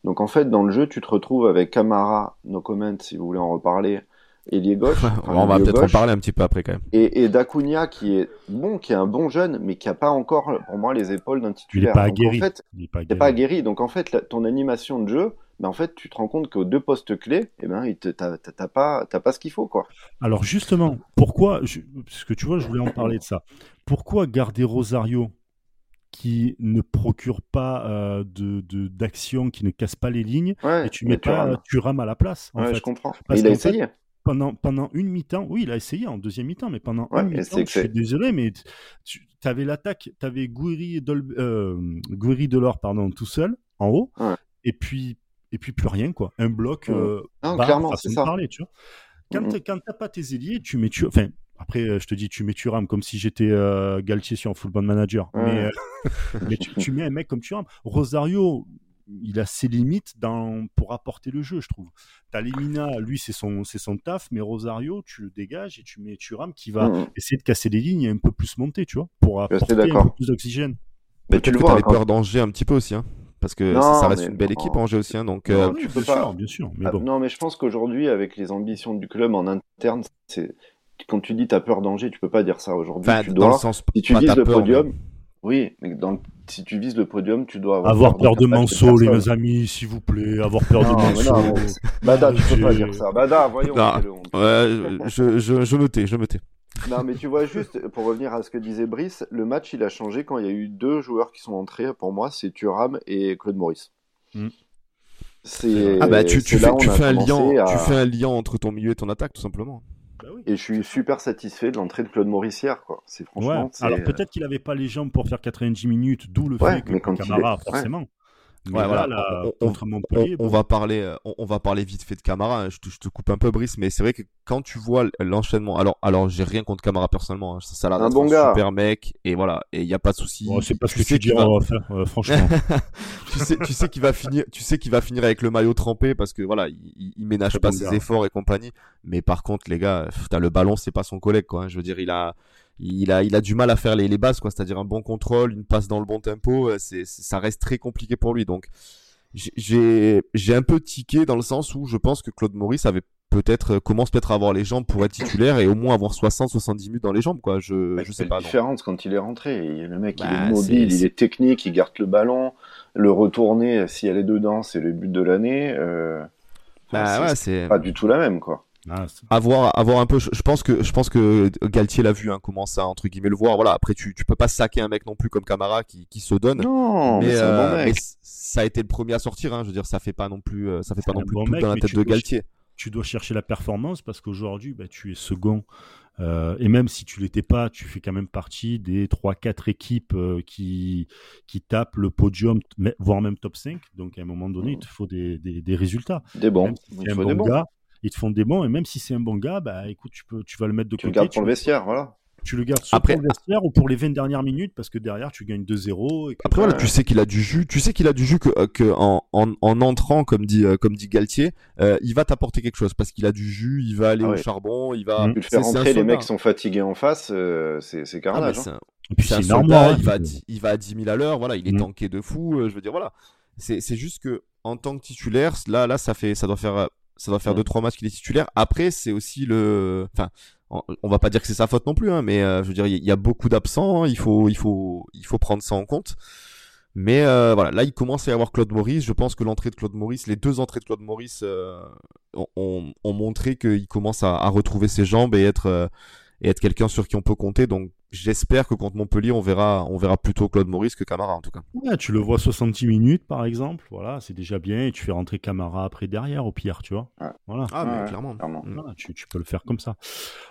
Speaker 3: Donc en fait, dans le jeu, tu te retrouves avec Camara, no comment si vous voulez en reparler, ailier gauche. *laughs*
Speaker 2: on va peut-être en parler un petit peu après quand même.
Speaker 3: Et, et Dacunia qui est bon, qui est un bon jeune, mais qui a pas encore, pour moi, les épaules d'un titulaire.
Speaker 1: Il n'est pas aguerri.
Speaker 3: En fait, il n'est pas, aguerri. Donc en fait, ton animation de jeu, ben, en fait, tu te rends compte qu'aux deux postes clés, eh ben, t'as pas, pas ce qu'il faut, quoi.
Speaker 1: Alors justement, pourquoi, parce que tu vois, je voulais en parler de ça. Pourquoi garder Rosario qui ne procure pas euh, de de- d'action, qui ne casse pas les lignes,
Speaker 3: Ouais,
Speaker 1: et tu mets pas
Speaker 3: rames.
Speaker 1: Thuram à la place. En
Speaker 3: Ouais,
Speaker 1: fait?
Speaker 3: je comprends.
Speaker 1: Parce
Speaker 3: il a
Speaker 1: fait,
Speaker 3: essayé.
Speaker 1: Pendant, pendant une mi-temps, oui, il a essayé en deuxième mi-temps, mais pendant
Speaker 3: Ouais,
Speaker 1: une mi-temps, je suis désolé, mais tu avais l'attaque, tu avais Gouiri Dol, euh, Gouiri Delors, pardon, tout seul, en haut,
Speaker 3: Ouais.
Speaker 1: et puis et puis plus rien, quoi. Un bloc,
Speaker 3: Ouais.
Speaker 1: euh,
Speaker 3: Non, clairement, c'est ça.
Speaker 1: parler, tu vois. Quand t'as- quand t'as pas tes ailiers, tu mets tu... Enfin, après, euh, je te dis, tu mets Thuram comme si j'étais euh, Galtier sur un Football Manager.
Speaker 3: Ouais.
Speaker 1: Mais, euh, *laughs* *laughs* mais tu, tu mets un mec comme Thuram. Rosario, il a ses limites dans, pour apporter le jeu, je trouve. T'as Lemina, lui, c'est son, c'est son taf, mais Rosario, tu le dégages et tu mets Thuram qui va essayer de casser les lignes et un peu plus monter, tu vois, pour apporter un peu plus d'oxygène.
Speaker 3: Mais tu le vois.
Speaker 2: t'avais
Speaker 3: quand-
Speaker 2: peur d'Angers un petit peu aussi, hein. Parce que
Speaker 3: Non,
Speaker 2: ça, ça reste une belle
Speaker 3: non.
Speaker 2: équipe, Angers aussi, hein. Donc,
Speaker 3: Non,
Speaker 2: euh,
Speaker 3: tu peux
Speaker 1: bien
Speaker 3: pas-
Speaker 1: sûr, bien sûr, mais
Speaker 3: Ah,
Speaker 1: bon.
Speaker 3: Non, mais je pense qu'aujourd'hui, avec les ambitions du club en interne, c'est quand tu dis t'as peur d'Angers, tu peux pas dire ça aujourd'hui.
Speaker 2: enfin,
Speaker 3: tu
Speaker 2: dans le
Speaker 3: dois,
Speaker 2: sens,
Speaker 3: si tu vises le
Speaker 2: peur,
Speaker 3: podium,
Speaker 2: mais-
Speaker 3: oui, mais dans le- si tu vises le podium, tu dois avoir,
Speaker 1: Avoir peur de Manso, les
Speaker 3: personne.
Speaker 1: amis, s'il vous plaît. Avoir peur de
Speaker 3: Non, mais
Speaker 1: Manso.
Speaker 3: non, mais- Bada, tu peux pas
Speaker 1: J'ai-
Speaker 3: dire ça. Bada, voyons.
Speaker 2: Non.
Speaker 3: quelle honte.
Speaker 2: Ouais, je, je, je me tais, je me tais.
Speaker 3: Non, mais tu vois, juste pour revenir à ce que disait Brice, le match il a changé quand il y a eu deux joueurs qui sont entrés. Pour moi, c'est Thuram et Claude Maurice.
Speaker 1: Mm.
Speaker 3: C'est
Speaker 2: Ah bah, tu, tu
Speaker 3: c'est là
Speaker 2: fais,
Speaker 3: où
Speaker 2: tu
Speaker 3: on a
Speaker 2: fais un
Speaker 3: commencé
Speaker 2: lien,
Speaker 3: à-
Speaker 2: tu fais un lien entre ton milieu et ton attaque, tout simplement.
Speaker 1: Bah oui.
Speaker 3: Et je suis super satisfait de l'entrée de Claude quoi. C'est franchement.
Speaker 1: Ouais. Alors peut-être qu'il avait pas les jambes pour faire 90 minutes, d'où le
Speaker 3: Ouais,
Speaker 1: fait que
Speaker 3: mais quand il
Speaker 1: Camara,
Speaker 3: est-
Speaker 1: forcément. Mais
Speaker 2: Ouais,
Speaker 1: là,
Speaker 2: voilà.
Speaker 1: là,
Speaker 2: On- on-
Speaker 1: contre
Speaker 2: On,
Speaker 1: Montpellier,
Speaker 2: on
Speaker 1: bon,
Speaker 2: va parler, euh, on, on va parler vite fait de Camara. hein. Je te, je te coupe un peu, Brice, mais c'est vrai que quand tu vois l'enchaînement, alors, alors j'ai rien contre Camara personnellement. hein. Ça, ça a l'air
Speaker 3: Un
Speaker 2: d'être
Speaker 3: bon gars.
Speaker 2: super mec, et voilà, et il y a pas de souci.
Speaker 1: bon, c'est pas ce que
Speaker 2: sais
Speaker 1: tu
Speaker 2: qu'il
Speaker 1: dis,
Speaker 2: va-
Speaker 1: faire, euh, franchement. *laughs*
Speaker 2: tu sais, tu sais qu'il va finir, tu sais qu'il va finir avec le maillot trempé parce que voilà, il, il- il ménage pas
Speaker 1: bon
Speaker 2: ses
Speaker 1: gars.
Speaker 2: efforts et compagnie. Mais par contre, les gars, pff, t'as le ballon, c'est pas son collègue, quoi. hein. Je veux dire, il a, il a, il a du mal à faire les, les bases, quoi. C'est-à-dire un bon contrôle, une passe dans le bon tempo. euh, C'est, ça reste très compliqué pour lui. Donc, j'ai- j'ai, un peu tiqué dans le sens où je pense que Claude Maurice avait peut-être, euh, commence peut-être à avoir les jambes pour être titulaire et au moins avoir 60, 70 minutes dans les jambes, quoi. Je,
Speaker 3: Bah,
Speaker 2: je
Speaker 3: il
Speaker 2: sais pas.
Speaker 3: différence quand il est rentré. Le mec, il
Speaker 2: Bah,
Speaker 3: est mobile,
Speaker 2: c'est-
Speaker 3: il est technique, il garde le ballon. Le retourner, si elle est dedans, c'est le but de l'année. Euh... enfin,
Speaker 2: Bah
Speaker 3: c'est-
Speaker 2: ouais,
Speaker 3: c'est
Speaker 2: c'est.
Speaker 3: pas du tout la même, quoi.
Speaker 1: Ah,
Speaker 2: avoir avoir un peu je, pense que je pense que Galtier l'a vu hein, comment ça entre guillemets le voir voilà après tu tu peux pas saquer un mec non plus comme Camara qui, qui se donne
Speaker 3: Non, mais,
Speaker 2: euh,
Speaker 3: bon mec.
Speaker 2: ça a été le premier à sortir hein, je veux dire ça fait pas non plus euh, ça fait pas non plus
Speaker 1: bon
Speaker 2: tout
Speaker 1: mec,
Speaker 2: dans la tête de
Speaker 1: dois-
Speaker 2: Galtier
Speaker 1: tu dois chercher la performance parce qu'aujourd'hui, bah, tu es second. Euh, et même si tu l'étais pas, tu fais quand même partie des 3-4 équipes euh, qui, qui tapent le podium, voire même top 5. Donc à un moment donné, il te faut des, des, des résultats.
Speaker 3: Des bons.
Speaker 1: Si
Speaker 3: Il faut
Speaker 1: bon
Speaker 3: des bons.
Speaker 1: gars, ils te font des bons. Et même si c'est un bon gars, bah, écoute, tu, peux, tu vas le mettre de
Speaker 3: Tu le
Speaker 1: côté.
Speaker 3: gardes pour
Speaker 1: tu,
Speaker 3: le vestiaire, voilà.
Speaker 1: tu le gardes soit
Speaker 2: Après-
Speaker 1: pour le vestiaire ou pour les 20 dernières minutes parce que derrière, tu gagnes 2-0. Et que-
Speaker 2: après voilà tu sais qu'il a du jus tu sais qu'il a du jus que, euh, que en, en, en entrant comme dit euh, comme dit Galtier euh, il va t'apporter quelque chose parce qu'il a du jus il va aller
Speaker 3: Ah
Speaker 2: au charbon il va
Speaker 1: Mm.
Speaker 3: Tu le fais rentrer, les mecs sont fatigués en face, euh, c'est c'est
Speaker 2: Ah,
Speaker 3: hein.
Speaker 1: Et puis
Speaker 2: c'est un soldat,
Speaker 1: normal.
Speaker 2: il va, à 10 il va à 10 000 à l'heure, voilà, il est
Speaker 1: Mm.
Speaker 2: tanké de fou, euh, je veux dire, voilà. C'est, c'est juste que, en tant que titulaire, là, là, ça fait, ça doit faire, euh, ça doit faire
Speaker 3: Mm.
Speaker 2: deux, trois matchs qu'il est titulaire. Après, c'est aussi le, enfin, on, va pas dire que c'est sa faute non plus, hein, mais, euh, je veux dire, il y, a beaucoup d'absents, hein, il faut, il faut, il faut prendre ça en compte. Mais euh, voilà, là il commence à y avoir Claude Maurice. Je pense que l'entrée de Claude Maurice, les deux entrées de Claude Maurice euh, ont, ont- ont montré qu'il commence à, à retrouver ses jambes et être euh, et être quelqu'un sur qui on peut compter. Donc j'espère que contre Montpellier, on verra on verra plutôt Claude Maurice que Camara en tout cas.
Speaker 1: Ouais, tu le vois 70 minutes par exemple, voilà, c'est déjà bien. Et tu fais rentrer Camara après derrière au pire, tu vois.
Speaker 3: Ouais.
Speaker 1: Voilà.
Speaker 2: Ah mais
Speaker 3: ouais,
Speaker 2: clairement.
Speaker 3: clairement.
Speaker 2: Mm.
Speaker 1: Voilà, tu, tu peux le faire comme ça.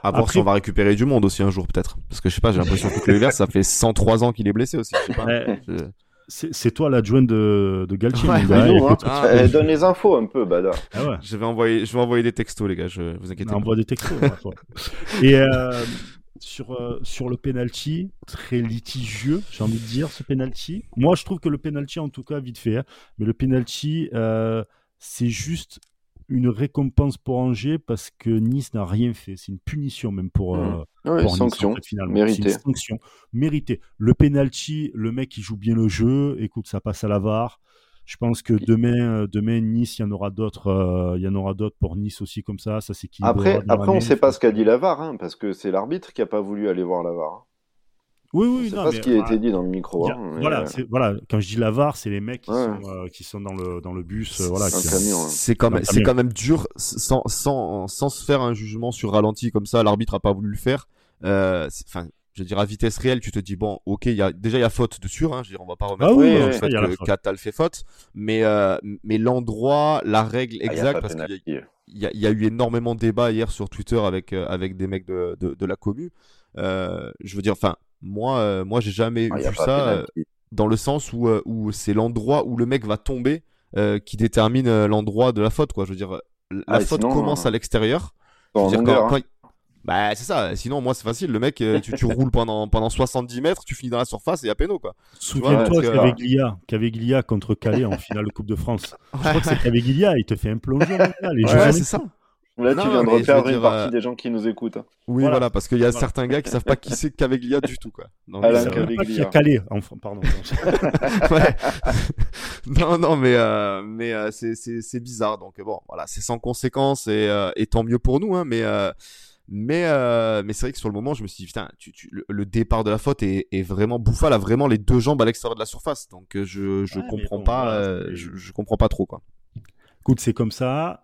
Speaker 2: À voir
Speaker 1: Après-
Speaker 2: si on va récupérer du monde aussi un jour peut-être. Parce que je sais pas, j'ai l'impression que Kluivert, ça fait 103 ans qu'il est blessé aussi. Je sais pas.
Speaker 1: C'est toi l'adjoint de, de Galtier,
Speaker 2: Ouais.
Speaker 3: Dis-nous, hein.
Speaker 2: Ah,
Speaker 3: Eh, donne les infos un peu, Bada.
Speaker 1: Ah ouais.
Speaker 2: Je vais envoyer, je vais envoyer des textos les gars. Je vous inquiétez
Speaker 1: On
Speaker 2: pas.
Speaker 1: envoie des textos. *laughs* Et euh, sur, euh, sur le penalty, très litigieux, j'ai envie de dire, ce penalty. Moi, je trouve que le penalty, en tout cas, vite fait, hein, mais le penalty, euh, c'est juste une récompense pour Angers parce que Nice n'a rien fait. C'est une punition même pour, euh.
Speaker 3: Ouais,
Speaker 1: pour Nice,
Speaker 3: sanction.
Speaker 1: en fait, finalement.
Speaker 3: méritée.
Speaker 1: C'est une sanction méritée. Le penalty, le mec il joue bien le jeu. Écoute, ça passe à la VAR. Je pense que demain, euh, demain Nice, il y en aura d'autres. euh, il y en aura d'autres pour Nice aussi comme ça. Ça s'équilibre.
Speaker 3: Après, après on sait pas ce qu'a dit Lavar, hein, parce que c'est l'arbitre qui a pas voulu aller voir Lavar. Hein.
Speaker 1: Oui, oui,
Speaker 3: sait
Speaker 1: non,
Speaker 3: pas
Speaker 1: mais,
Speaker 3: ce qui a
Speaker 1: voilà,
Speaker 3: été dit dans le micro.
Speaker 1: a-
Speaker 3: hein,
Speaker 1: voilà,
Speaker 3: euh,
Speaker 1: c'est- voilà, quand je dis la VAR, c'est les mecs qui,
Speaker 3: Ouais.
Speaker 1: sont, euh, qui sont dans le, dans le bus. euh, voilà,
Speaker 3: hein.
Speaker 2: C'est quand même, c'est quand même dur sans, sans, sans se faire un jugement sur ralenti comme ça. L'arbitre a pas voulu le faire. Euh, c'est- Enfin, je veux dire, à vitesse réelle, tu te dis, bon, ok, y a, déjà, il y a faute dessus, hein, je veux dire, on va pas remettre
Speaker 1: Ah oui, ouais,
Speaker 2: fait que. Catal fait faute, mais, euh, mais l'endroit, la règle
Speaker 3: Ah,
Speaker 2: exacte,
Speaker 3: pas
Speaker 2: parce qu'il y il y, a, il y a eu énormément de débats hier sur Twitter avec, avec des mecs de, de, de la commu. Euh, je veux dire, enfin, moi, euh, moi, j'ai jamais
Speaker 3: Ah,
Speaker 2: vu ça euh, dans le sens où, euh, où c'est l'endroit où le mec va tomber euh, qui détermine l'endroit de la faute, quoi. Je veux dire, la
Speaker 3: Ah,
Speaker 2: faute
Speaker 3: sinon,
Speaker 2: commence à l'extérieur.
Speaker 3: Hein.
Speaker 2: Bah, c'est ça. Sinon, moi, c'est facile. Le mec, tu, tu roules pendant, pendant 70 mètres, tu finis dans la surface et à péno, quoi.
Speaker 1: Souviens-toi qu'Aveglia, qu'Aveglia contre Calais en *laughs* finale de Coupe de France. Je crois que c'est qu'Aveglia, il te fait un plongeon. les
Speaker 2: Ouais, c'est ça.
Speaker 3: Là,
Speaker 2: Non,
Speaker 3: tu viens de reperdre une
Speaker 2: dire,
Speaker 3: partie
Speaker 2: euh,
Speaker 3: des gens qui nous écoutent. hein.
Speaker 2: Oui,
Speaker 1: Voilà.
Speaker 2: voilà, parce qu'il y a
Speaker 1: Voilà.
Speaker 2: certains gars qui savent pas qui c'est qu'Aveglia du tout, quoi. Donc,
Speaker 3: Alain
Speaker 2: euh,
Speaker 3: Caveglia.
Speaker 1: qu'il y a Calais. Enfin, pardon. *laughs*
Speaker 2: ouais. *laughs* non, non, mais euh, mais euh, c'est c'est c'est bizarre. Donc bon, voilà, c'est sans conséquence et, euh, et tant mieux pour nous. Hein, mais euh, mais euh, mais c'est vrai que sur le moment, je me suis dit putain, tu, tu, le, le départ de la faute est, est vraiment bouffal, a vraiment les deux jambes à l'extérieur de la surface. Donc je je
Speaker 1: Ouais,
Speaker 2: comprends
Speaker 1: bon,
Speaker 2: pas,
Speaker 1: voilà,
Speaker 2: euh,
Speaker 1: c'est-
Speaker 2: je, je comprends pas trop quoi.
Speaker 1: Écoute, c'est comme ça.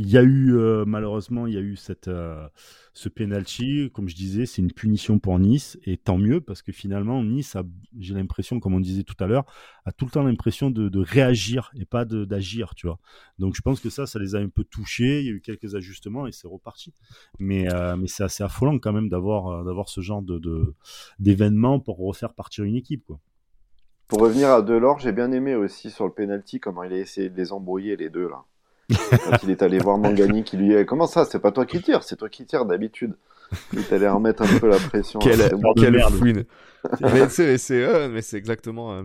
Speaker 1: Il y a eu, euh, malheureusement, il y a eu cette, euh, ce penalty. Comme je disais, c'est une punition pour Nice. Et tant mieux, parce que finalement, Nice, a, j'ai l'impression, comme on disait tout à l'heure, a tout le temps l'impression de, réagir et pas d'agir, tu vois. Donc je pense que ça, ça les a un peu touchés. Il y a eu quelques ajustements et c'est reparti. Mais, euh, mais c'est assez affolant quand même d'avoir, d'avoir ce genre de, de, d'événement pour refaire partir une équipe.
Speaker 3: Pour revenir à Delors, j'ai bien aimé aussi sur le penalty comment il a essayé de les embrouiller les deux là. Quand il est allé voir Mangani qui lui dit comment ça c'est pas toi qui tire c'est toi qui tire d'habitude. Il est allé remettre un peu la pression.
Speaker 2: Quelle,
Speaker 3: bon.
Speaker 1: de
Speaker 2: quelle fouine. mais c'est c'est euh, mais c'est exactement euh,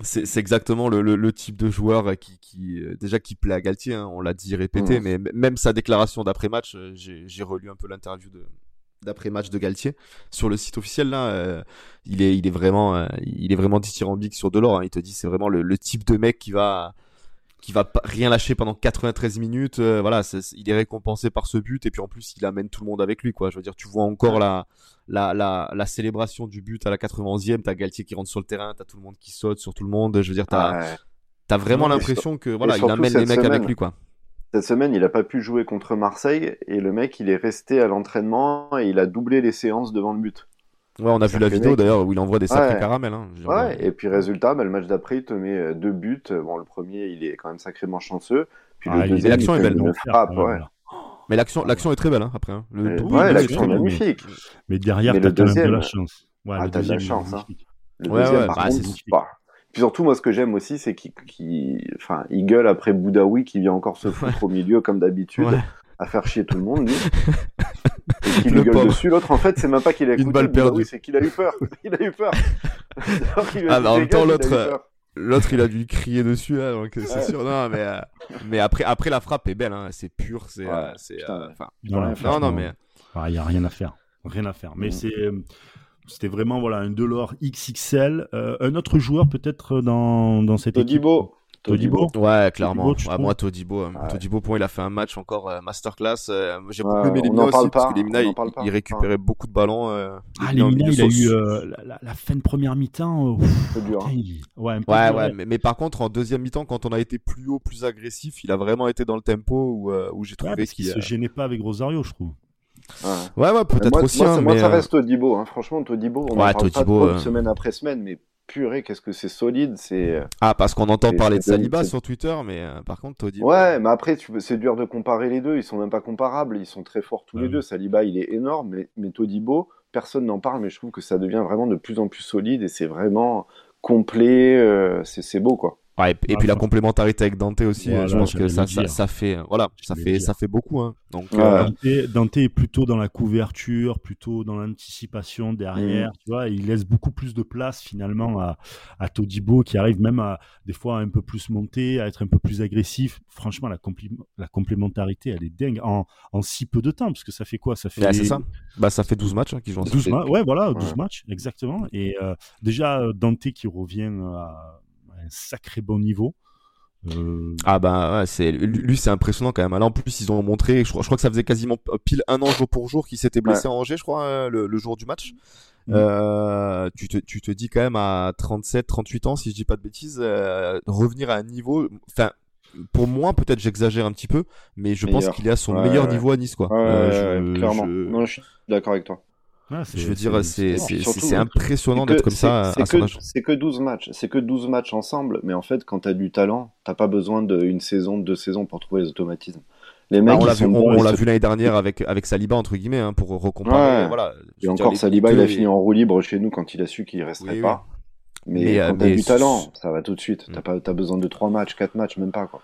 Speaker 2: c'est c'est exactement le, le, le type de joueur qui, qui euh, déjà qui plaît à Galtier. hein, on l'a dit répété,
Speaker 3: Mhm.
Speaker 2: mais même sa déclaration d'après match, euh, j'ai j'ai relu un peu l'interview de d'après match de Galtier sur le site officiel là. euh, il est il est vraiment euh, il est vraiment dithyrambique sur Delors. hein, il te dit c'est vraiment le, le type de mec qui va qui va rien lâcher pendant 93 minutes. euh, voilà, il est récompensé par ce but et puis en plus il amène tout le monde avec lui quoi. Je veux dire, tu vois encore la la, la, la célébration du but à la 91e, t'as Galtier qui rentre sur le terrain, t'as tout le monde qui saute sur tout le monde. Je veux dire, t'as
Speaker 3: Ouais.
Speaker 2: t'as vraiment l'impression que voilà, il amène les mecs avec lui quoi.
Speaker 3: Cette semaine il a pas pu jouer contre Marseille et le mec il est resté à l'entraînement et il a doublé les séances devant le but.
Speaker 2: Ouais, on a vu la vidéo d'ailleurs où il envoie des sacrés
Speaker 3: Ouais.
Speaker 2: caramels. Hein.
Speaker 3: Ouais, et puis résultat, bah, le match d'après, il te met euh, deux buts. Bon, le premier, il est quand même sacrément chanceux. Puis
Speaker 1: Ah,
Speaker 3: le
Speaker 1: il-
Speaker 3: deuxième,
Speaker 2: l'action est belle,
Speaker 3: une
Speaker 1: non
Speaker 3: frappe,
Speaker 1: Ouais,
Speaker 3: ouais.
Speaker 1: voilà.
Speaker 2: Mais l'action, l'action est très belle hein, après. Hein. Le
Speaker 3: Euh, ouais, l'action est magnifique.
Speaker 1: Mais derrière, t'as quand même de la chance. Ouais,
Speaker 3: Ah, t'as de la chance, hein. Le
Speaker 2: Ouais,
Speaker 3: deuxième,
Speaker 2: ouais,
Speaker 3: par
Speaker 2: bah,
Speaker 3: contre,
Speaker 1: c'est-
Speaker 3: bah. Puis surtout, moi, ce que j'aime aussi, c'est qu'il qu'il- enfin, il gueule après Boudaoui qui vient encore se foutre au milieu, comme d'habitude,
Speaker 2: Ouais.
Speaker 3: à faire chier tout le monde, lui. *laughs* Qui
Speaker 2: Le
Speaker 3: lui gueule dessus. L'autre, en fait, c'est même pas qu'il a
Speaker 2: Une balle perdue.
Speaker 3: c'est qu'il a eu peur. *laughs* Il a eu peur. *laughs* Alors a
Speaker 2: Ah, bah, en même temps, l'autre,
Speaker 3: eu
Speaker 2: euh. L'autre, il a dû crier dessus, là, donc euh, c'est
Speaker 3: Ouais.
Speaker 2: sûr. Non, mais, euh, mais après, après, la frappe est belle, hein, c'est pur, c'est,
Speaker 3: Ouais,
Speaker 2: euh, euh,
Speaker 3: ouais. Ouais,
Speaker 2: non,
Speaker 1: franchement,
Speaker 2: non, mais
Speaker 1: Il n'y a rien à faire. Rien à faire. Mais
Speaker 3: Mhm.
Speaker 1: c'est, euh, c'était vraiment voilà, un Delors XXL. Euh, un autre joueur peut-être dans, dans cette équipe?
Speaker 3: Todibo.
Speaker 2: Ouais, clairement.
Speaker 1: Todibo,
Speaker 2: Ouais, moi, Todibo, euh,
Speaker 3: Ouais.
Speaker 2: Todibo, pour moi, il a fait un match encore euh, masterclass. euh, J'ai
Speaker 3: Ouais,
Speaker 2: beaucoup aimé
Speaker 3: on
Speaker 2: Lemina
Speaker 3: n'en parle
Speaker 2: aussi, parce
Speaker 3: pas,
Speaker 2: que Lemina, il, il récupérait beaucoup de ballons. euh,
Speaker 1: Ah,
Speaker 2: Lemina
Speaker 1: il a eu euh, la, fin de première mi-temps. euh,
Speaker 3: C'est dur. hein.
Speaker 1: il- Ouais, un peu
Speaker 2: Ouais,
Speaker 1: dur,
Speaker 2: ouais, mais, mais par contre, en deuxième mi-temps, quand on a été plus haut, plus agressif, il a vraiment été dans le tempo où, euh, où j'ai trouvé
Speaker 1: parce qu'il
Speaker 2: qu'il.
Speaker 1: se gênait pas avec Rosario, je trouve.
Speaker 3: Ouais.
Speaker 2: Ouais, ouais, peut-être
Speaker 3: moi,
Speaker 2: aussi,
Speaker 3: moi,
Speaker 2: hein,
Speaker 3: ça- moi,
Speaker 2: mais.
Speaker 3: ça
Speaker 2: euh,
Speaker 3: reste Todibo. Hein. Franchement, Todibo, on
Speaker 2: Ouais,
Speaker 3: en parle
Speaker 2: Todibo,
Speaker 3: pas
Speaker 2: euh,
Speaker 3: semaine après semaine, mais purée, qu'est-ce que c'est solide. C'est euh,
Speaker 2: Ah, parce qu'on entend parler de Saliba sur Twitter, mais euh, par contre, Todibo.
Speaker 3: Ouais, mais après, tu peux- c'est dur de comparer les deux. Ils sont même pas comparables. Ils sont très forts tous
Speaker 1: Ah
Speaker 3: les
Speaker 1: oui.
Speaker 3: deux. Saliba, il est énorme, mais, mais Todibo, personne n'en parle. Mais je trouve que ça devient vraiment de plus en plus solide et c'est vraiment complet. euh, c'est c'est beau, quoi.
Speaker 2: Ouais, et, et
Speaker 1: Ah,
Speaker 2: puis la
Speaker 1: enfin.
Speaker 2: complémentarité avec Dante aussi,
Speaker 1: Voilà,
Speaker 2: euh, je pense que ça, fait, euh, voilà, ça fait, ça fait beaucoup, hein. Donc,
Speaker 3: Ouais.
Speaker 2: euh,
Speaker 1: Dante, Dante est plutôt dans la couverture, plutôt dans l'anticipation derrière, tu vois, il laisse beaucoup plus de place finalement à, à Todibo qui arrive même à des fois à un peu plus monter, à être un peu plus agressif. Franchement, la, compli- la complémentarité, elle est dingue en, en si peu de temps, parce que ça fait quoi? Ça fait
Speaker 2: ouais, c'est ça. Bah, ça fait 12 matchs hein, qu'ils jouent ensemble.
Speaker 1: 12
Speaker 3: fait-
Speaker 1: matchs, ouais, voilà, 12
Speaker 3: Ouais.
Speaker 1: matchs, exactement. Et euh, déjà, Dante qui revient à un sacré bon niveau. Euh,
Speaker 2: Ah bah ouais, c'est lui, c'est impressionnant quand même. Là en plus ils ont montré, je crois, je crois que ça faisait quasiment pile un an jour pour jour qu'il s'était blessé en Angers, je crois, euh, le, le jour du match.
Speaker 1: Mhm.
Speaker 2: Euh, tu, te, tu te dis quand même à 37, 38 ans, si je dis pas de bêtises, euh, revenir à un niveau, enfin pour moi peut-être j'exagère un petit peu, mais je pense qu'il est à son
Speaker 3: Ouais,
Speaker 2: meilleur
Speaker 3: ouais.
Speaker 2: niveau à Nice quoi.
Speaker 3: Ouais,
Speaker 2: Euh,
Speaker 3: ouais,
Speaker 2: je-
Speaker 3: clairement.
Speaker 2: je-
Speaker 3: Non, je suis d'accord avec toi.
Speaker 2: Ah, je veux dire, c'est impressionnant d'être comme ça
Speaker 3: à son âge. C'est que 12 matchs, c'est que 12 matchs ensemble, mais en fait, quand tu as du talent, t'as pas besoin d'une saison, deux saisons pour trouver les automatismes.
Speaker 2: Les mecs, bah, on l'a vu, l'année dernière avec, avec Saliba, entre guillemets, hein, pour recomparer. Voilà,
Speaker 3: et encore, Saliba, il a fini en roue libre chez nous quand il a su qu'il resterait pas. Mais, quand t'as du talent, ça va tout de suite. T'as mm. pas, besoin de 3 matchs, 4 matchs, même pas, quoi.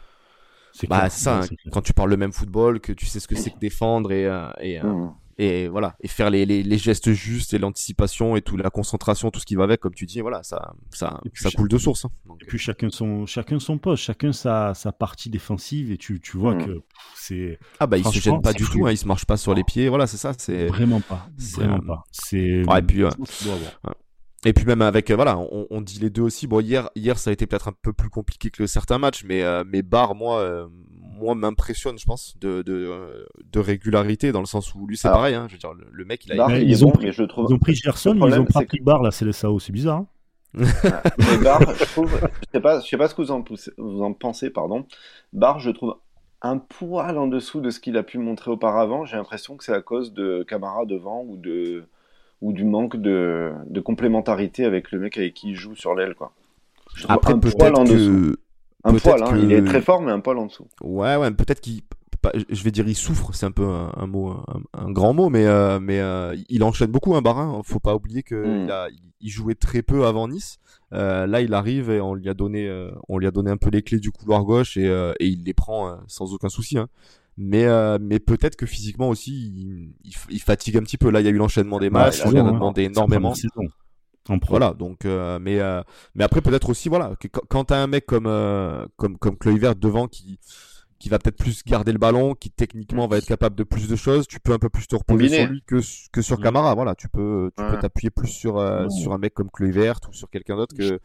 Speaker 2: C'est bah, ça, hein. quand tu parles le même football, que tu sais ce que c'est que défendre et, euh, et, euh, mm et voilà et faire les, les, les gestes justes et l'anticipation et tout la concentration tout ce qui va avec comme tu dis voilà ça ça ça coule de source hein.
Speaker 1: et puis chacun son chacun son poste chacun sa, sa partie défensive et tu, tu vois mm. que c'est
Speaker 2: ah bah il se gêne pas du tout hein, il se marche pas sur les pieds voilà c'est ça c'est
Speaker 1: vraiment pas vraiment pas c'est
Speaker 2: et puis et puis même avec euh, voilà, on, on, dit les deux aussi. Bon hier hier ça a été peut-être un peu plus compliqué que certains matchs, mais euh, mais Barre moi euh, moi m'impressionne je pense de, de, de régularité dans le sens où lui c'est pareil. Hein, je veux dire le, mec il
Speaker 1: a. ils, ont pris, je trouve... ils ont pris Gerson, ils ont pas pris Barre là, c'est le Sao, c'est bizarre. Hein *laughs*
Speaker 3: mais Barre, je trouve, je sais pas, je sais pas ce que vous en, vous en pensez, pardon. Barre, je trouve un poil en dessous de ce qu'il a pu montrer auparavant. J'ai l'impression que c'est à cause de Camara devant ou de ou du manque de, de, complémentarité avec le mec avec qui il joue sur l'aile, quoi.
Speaker 2: Après, un poil en dessous.
Speaker 3: Un poil, hein. il est très fort, mais un poil en dessous.
Speaker 2: Ouais, ouais, peut-être qu'il je vais dire il souffre, c'est un peu un, mot, un, grand mot, mais euh, mais euh, il enchaîne beaucoup un hein, Barin. Faut pas oublier que hmm. il, il, jouait très peu avant Nice. Euh, là, il arrive et on lui a donné, on lui a donné un peu les clés du couloir gauche et, et il les prend sans aucun souci. Hein mais euh, mais peut-être que physiquement aussi il, il, fatigue un petit peu là il y a eu l'enchaînement des matchs on lui a demandé énormément en voilà donc euh, mais euh, mais après peut-être aussi voilà que, quand t'as un mec comme comme comme Kluivert devant qui qui va peut-être plus garder le ballon, qui techniquement va être capable de plus de choses, tu peux un peu plus te reposer sur lui que, que sur Camara. Voilà, tu peux tu peux t'appuyer plus sur sur un mec comme Kluivert ou sur quelqu'un d'autre que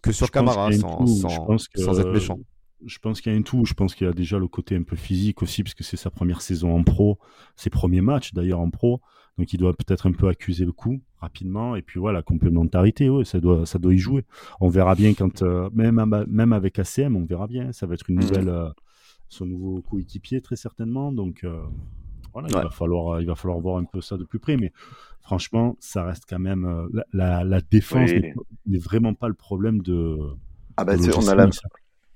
Speaker 2: que sur Camara sans, sans, sans être méchant
Speaker 1: je pense qu'il y a un tout. Je pense qu'il y a déjà le côté un peu physique aussi, parce que c'est sa première saison en pro, ses premiers matchs d'ailleurs en pro. Donc il doit peut-être un peu accuser le coup rapidement. Et puis voilà, la complémentarité, ouais, ça doit, ça doit y jouer. On verra bien quand, euh, même, même avec ACM, on verra bien. Ça va être une mmh. nouvelle, euh, son nouveau coéquipier très certainement. Donc euh, voilà, il va falloir, il va falloir voir un peu ça de plus près. Mais franchement, ça reste quand même la, la, défense n'est vraiment pas le problème de.
Speaker 3: Ah bah, on a la,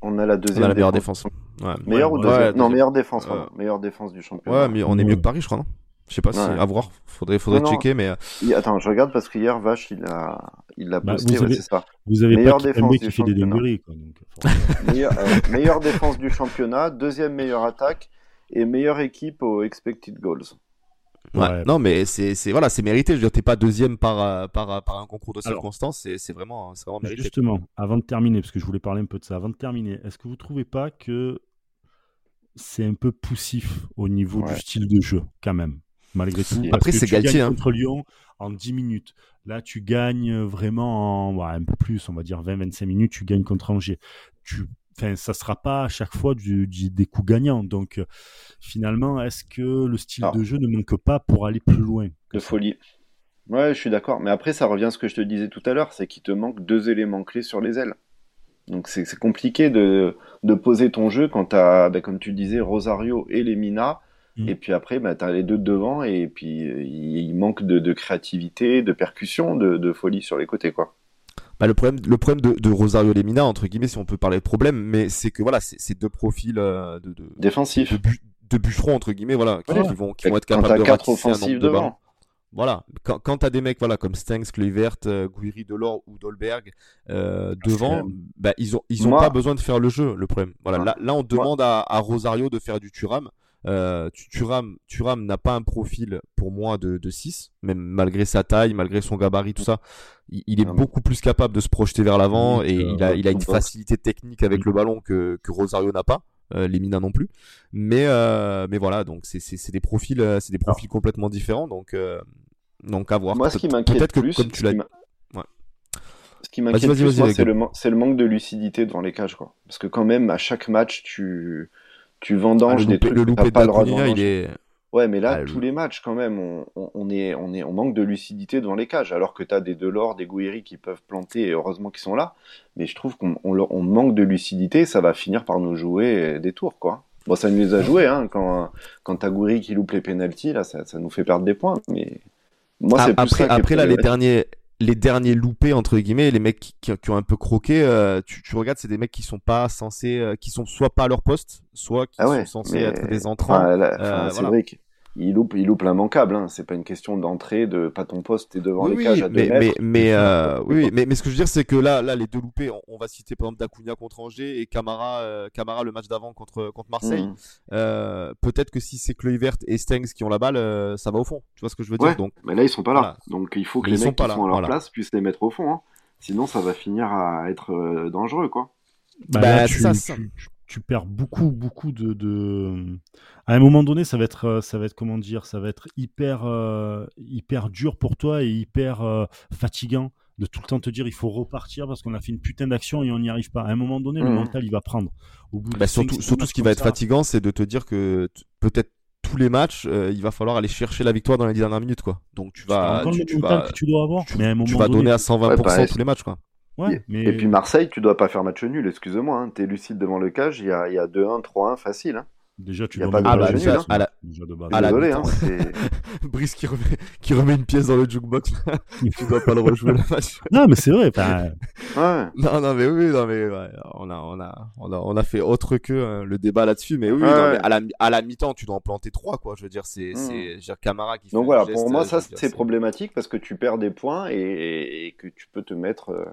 Speaker 3: on a la deuxième.
Speaker 2: meilleure défense.
Speaker 3: Ouais. Meilleure ou deuxième Non, meilleure défense. Meilleure défense du championnat.
Speaker 2: Ouais, mais on est mieux que Paris, je crois, non? Je sais pas si à voir, faudrait faudrait checker mais
Speaker 3: euh, attends, je regarde parce qu'hier Vache il a il a bah, posté
Speaker 1: vous avez,
Speaker 3: c'est ça.
Speaker 1: Vous avez meilleure pas défense qui fait des dingueries quoi donc. *laughs*
Speaker 3: Euh, meilleure défense du championnat, deuxième meilleure attaque et meilleure équipe aux expected goals.
Speaker 2: Ouais. Non, mais c'est c'est voilà, c'est mérité. Je veux dire, t'es pas deuxième par euh, par euh, par un concours de circonstances. C'est c'est vraiment c'est vraiment mérité.
Speaker 1: Justement, avant de terminer, parce que je voulais parler un peu de ça. Avant de terminer, est-ce que vous trouvez pas que c'est un peu poussif au niveau du style de jeu, quand même, malgré tout
Speaker 2: Après, c'est Galtier. Hein.
Speaker 1: Contre Lyon en 10 minutes. Là, tu gagnes vraiment en un peu plus, on va dire 20-25 minutes. Tu gagnes contre Angers. Tu enfin, ça sera pas à chaque fois du, des coups gagnants. Donc, euh, finalement, est-ce que le style de jeu ne manque pas pour aller plus loin
Speaker 3: De folie. Ouais, je suis d'accord. Mais après, ça revient à ce que je te disais tout à l'heure, c'est qu'il te manque deux éléments clés sur les ailes. Donc, c'est compliqué de, de, poser ton jeu quand tu as, ben, comme tu disais, Rosario et Lemina. Mm. Et puis après, ben, tu as les deux devant et puis il, manque de, de, créativité, de percussion, de, de folie sur les côtés, quoi.
Speaker 2: Bah, le problème, le problème de, de, Rosario Lemina, entre guillemets, si on peut parler de problème, mais c'est que voilà, c'est deux profils euh, de,
Speaker 3: défensifs,
Speaker 2: de, bûcherons entre guillemets, voilà, qui, vont, qui vont être capables de
Speaker 3: quatre offensives devant.
Speaker 2: Voilà, quand, quand t'as des mecs voilà comme Stengs, Kluivert, euh, Guiri, Delors ou Dolberg euh, devant, bah, ils ont ils ont pas besoin de faire le jeu. Le problème, voilà, là, là on demande à, à, Rosario de faire du Turam. Euh, Turam, Turam n'a pas un profil pour moi de, de 6, même malgré sa taille, malgré son gabarit, tout ça. Il, est beaucoup plus capable de se projeter vers l'avant et il a, il a une facilité technique avec le ballon que, que Rosario n'a pas. Euh, les Mina non plus. Mais euh, mais voilà donc c'est des profils euh, c'est des profils complètement différents donc euh, donc à voir.
Speaker 3: Moi ce qui m'inquiète plus comme tu l'as ouais. ce qui m'inquiète plus c'est le, le manque de lucidité devant les cages quoi. Parce que quand même à chaque match tu tu vendanges ah, des trucs
Speaker 2: le pas de il est
Speaker 3: Ouais, mais là, ah, tous les matchs, quand même, on, on, est, on, est, on manque de lucidité devant les cages, alors que tu as des Delors, des Gouiri qui peuvent planter, et heureusement qu'ils sont là. Mais je trouve qu'on on, manque de lucidité, ça va finir par nous jouer des tours, quoi. Bon, ça nous les a joués, hein, quand, quand t'as Gouiri qui loupe les pénalties, là, ça, ça, nous fait perdre des points, mais, Moi, plus
Speaker 2: après, après là, les derniers, les derniers loupés entre guillemets, les mecs qui, qui- qui ont un peu croqué, euh, tu, tu regardes, c'est des mecs qui sont pas censés, euh, qui sont soit pas à leur poste, soit qui
Speaker 3: Ah ouais,
Speaker 2: sont censés être des entrants.
Speaker 3: Enfin,
Speaker 2: Euh, voilà.
Speaker 3: Cédric, il loupe, il loupe l'immanquable. Hein. C'est pas une question d'entrée, de pas ton poste, t'es devant
Speaker 2: Oui,
Speaker 3: les
Speaker 2: oui,
Speaker 3: cages à deux
Speaker 2: mais, mais,
Speaker 3: mètres.
Speaker 2: mais, euh,
Speaker 3: Oui,
Speaker 2: mais, mais ce que je veux dire, c'est que là, là, les deux loupés, on, on va citer par exemple Dacunia contre Angers et Camara, euh, Camara le match d'avant contre, contre Marseille. Euh, Peut-être que si c'est Kluivert et Stengs qui ont la balle, euh, ça va au fond. Tu vois ce que je veux dire?
Speaker 3: Ouais,
Speaker 2: Donc,
Speaker 3: mais là, ils sont pas là.
Speaker 2: Voilà.
Speaker 3: Donc, il faut que les
Speaker 2: sont
Speaker 3: mecs
Speaker 2: pas
Speaker 3: qui
Speaker 2: là,
Speaker 3: sont à leur
Speaker 2: voilà.
Speaker 3: place puissent les mettre au fond. Hein. Sinon, ça va finir à être euh, dangereux, quoi.
Speaker 1: Bah,
Speaker 2: Bah,
Speaker 1: là,
Speaker 2: c'est
Speaker 1: tu,
Speaker 2: ça, c'est ça.
Speaker 1: tu- tu- perds beaucoup, beaucoup de, de- À un moment donné, ça va être, euh, ça va être comment dire, ça va être hyper, euh, hyper dur pour toi et hyper euh, fatigant de tout le temps te dire il faut repartir parce qu'on a fait une putain d'action et on n'y arrive pas. À un moment donné, le
Speaker 3: Mhm.
Speaker 1: mental il va prendre. Au bout de
Speaker 2: bah, surtout, surtout ce qui va être
Speaker 1: ça,
Speaker 2: fatigant, c'est de te dire que peut-être tous les matchs, euh, il va falloir aller chercher la victoire dans les dix dernières minutes, quoi. Donc tu vas, tu, tu vas,
Speaker 1: que tu dois avoir.
Speaker 2: tu,
Speaker 1: mais à un moment
Speaker 2: tu vas
Speaker 1: donné,
Speaker 2: donner à 120%
Speaker 3: Ouais, pareil.
Speaker 2: tous les matchs, quoi.
Speaker 1: Ouais, mais
Speaker 3: Et puis Marseille, tu dois pas faire match nul, excuse-moi. Hein. T'es lucide devant le cage, il y a, a 2-1, 3-1 facile. Hein.
Speaker 1: déjà tu dois
Speaker 3: pas de
Speaker 2: Ah,
Speaker 3: match
Speaker 2: bah,
Speaker 3: nul,
Speaker 2: déjà,
Speaker 3: hein.
Speaker 2: à la,
Speaker 1: déjà de base.
Speaker 2: à la
Speaker 3: Désolé, hein. *laughs*
Speaker 2: Brice qui remet, qui remet une pièce dans le jukebox. *laughs* tu dois pas le rejouer le match.
Speaker 1: Non, mais c'est vrai.
Speaker 3: Ouais.
Speaker 2: Non, non, mais oui, non, mais ouais, on a, on a, on a, on a fait autre que euh, le débat là-dessus, mais oui,
Speaker 3: Ouais,
Speaker 2: non, mais à la, à la mi-temps, tu dois en planter trois, quoi. Je veux dire, c'est,
Speaker 3: Mm.
Speaker 2: dire, Camara qui fait
Speaker 3: Donc voilà,
Speaker 2: geste,
Speaker 3: pour moi, ça, c'est problématique parce que tu perds des points et, et que tu peux te mettre euh,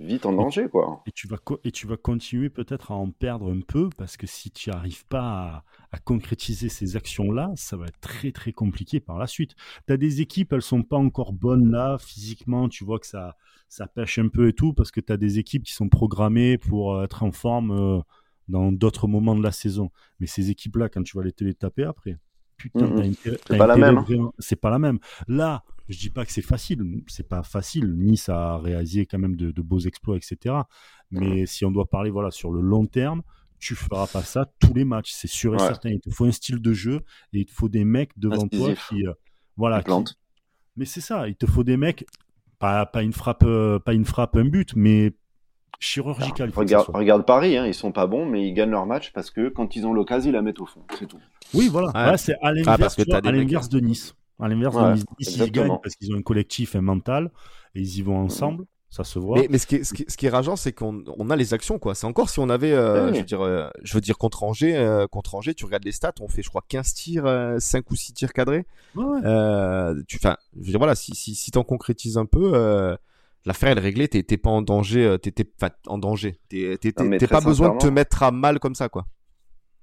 Speaker 3: vite en danger, quoi.
Speaker 1: Et tu vas, et tu vas continuer peut-être à en perdre un peu parce que si tu n'arrives pas à, à concrétiser ces actions-là, ça va être très très compliqué par la suite. Tu as des équipes, elles sont pas encore bonnes là, physiquement, tu vois que ça, ça pêche un peu et tout parce que tu as des équipes qui sont programmées pour euh, être en forme euh, dans d'autres moments de la saison. Mais ces équipes-là, quand tu vas les te les taper après, putain,
Speaker 3: C'est pas la
Speaker 1: intérêt
Speaker 3: même, hein.
Speaker 1: vraiment- C'est pas la même. Là, je dis pas que c'est facile, c'est pas facile. Nice a réalisé quand même de, de beaux exploits, etc. Mais si on doit parler voilà sur le long terme, tu feras pas ça tous les matchs, c'est sûr et
Speaker 3: Ouais.
Speaker 1: certain. Il te faut un style de jeu et il te faut des mecs devant toi qui euh, voilà
Speaker 3: Qui.
Speaker 1: Mais c'est ça, il te faut des mecs pas, pas une frappe euh, pas une frappe un but, mais chirurgical.
Speaker 3: Regarde, Paris, hein, ils sont pas bons, mais ils gagnent leur match parce que quand ils ont l'occasion, ils la mettent au fond, c'est tout.
Speaker 1: Oui, voilà.
Speaker 2: Ouais,
Speaker 1: c'est à
Speaker 2: Ah,
Speaker 1: l'inverse de Nice. À l'inverse
Speaker 3: Ouais,
Speaker 1: Nice, ils gagnent parce qu'ils ont un collectif, un mental, et ils y vont ensemble. Ça se voit.
Speaker 2: Mais, mais ce qui est, ce qui est, ce qui est rageant, c'est qu'on on a les actions, quoi. C'est encore si on avait, euh,
Speaker 3: Ouais.
Speaker 2: je veux dire, euh, je veux dire contre Angers, euh, contre Angers, tu regardes les stats, on fait, je crois, 15 tirs, euh, 5 ou 6 tirs cadrés.
Speaker 1: Ouais.
Speaker 2: Euh, tu, enfin, je veux dire, voilà, si, si, si t'en concrétises un peu, euh, l'affaire elle est réglée, t'es pas en danger, t'es en danger. T'es pas besoin de te mettre à mal comme ça, quoi.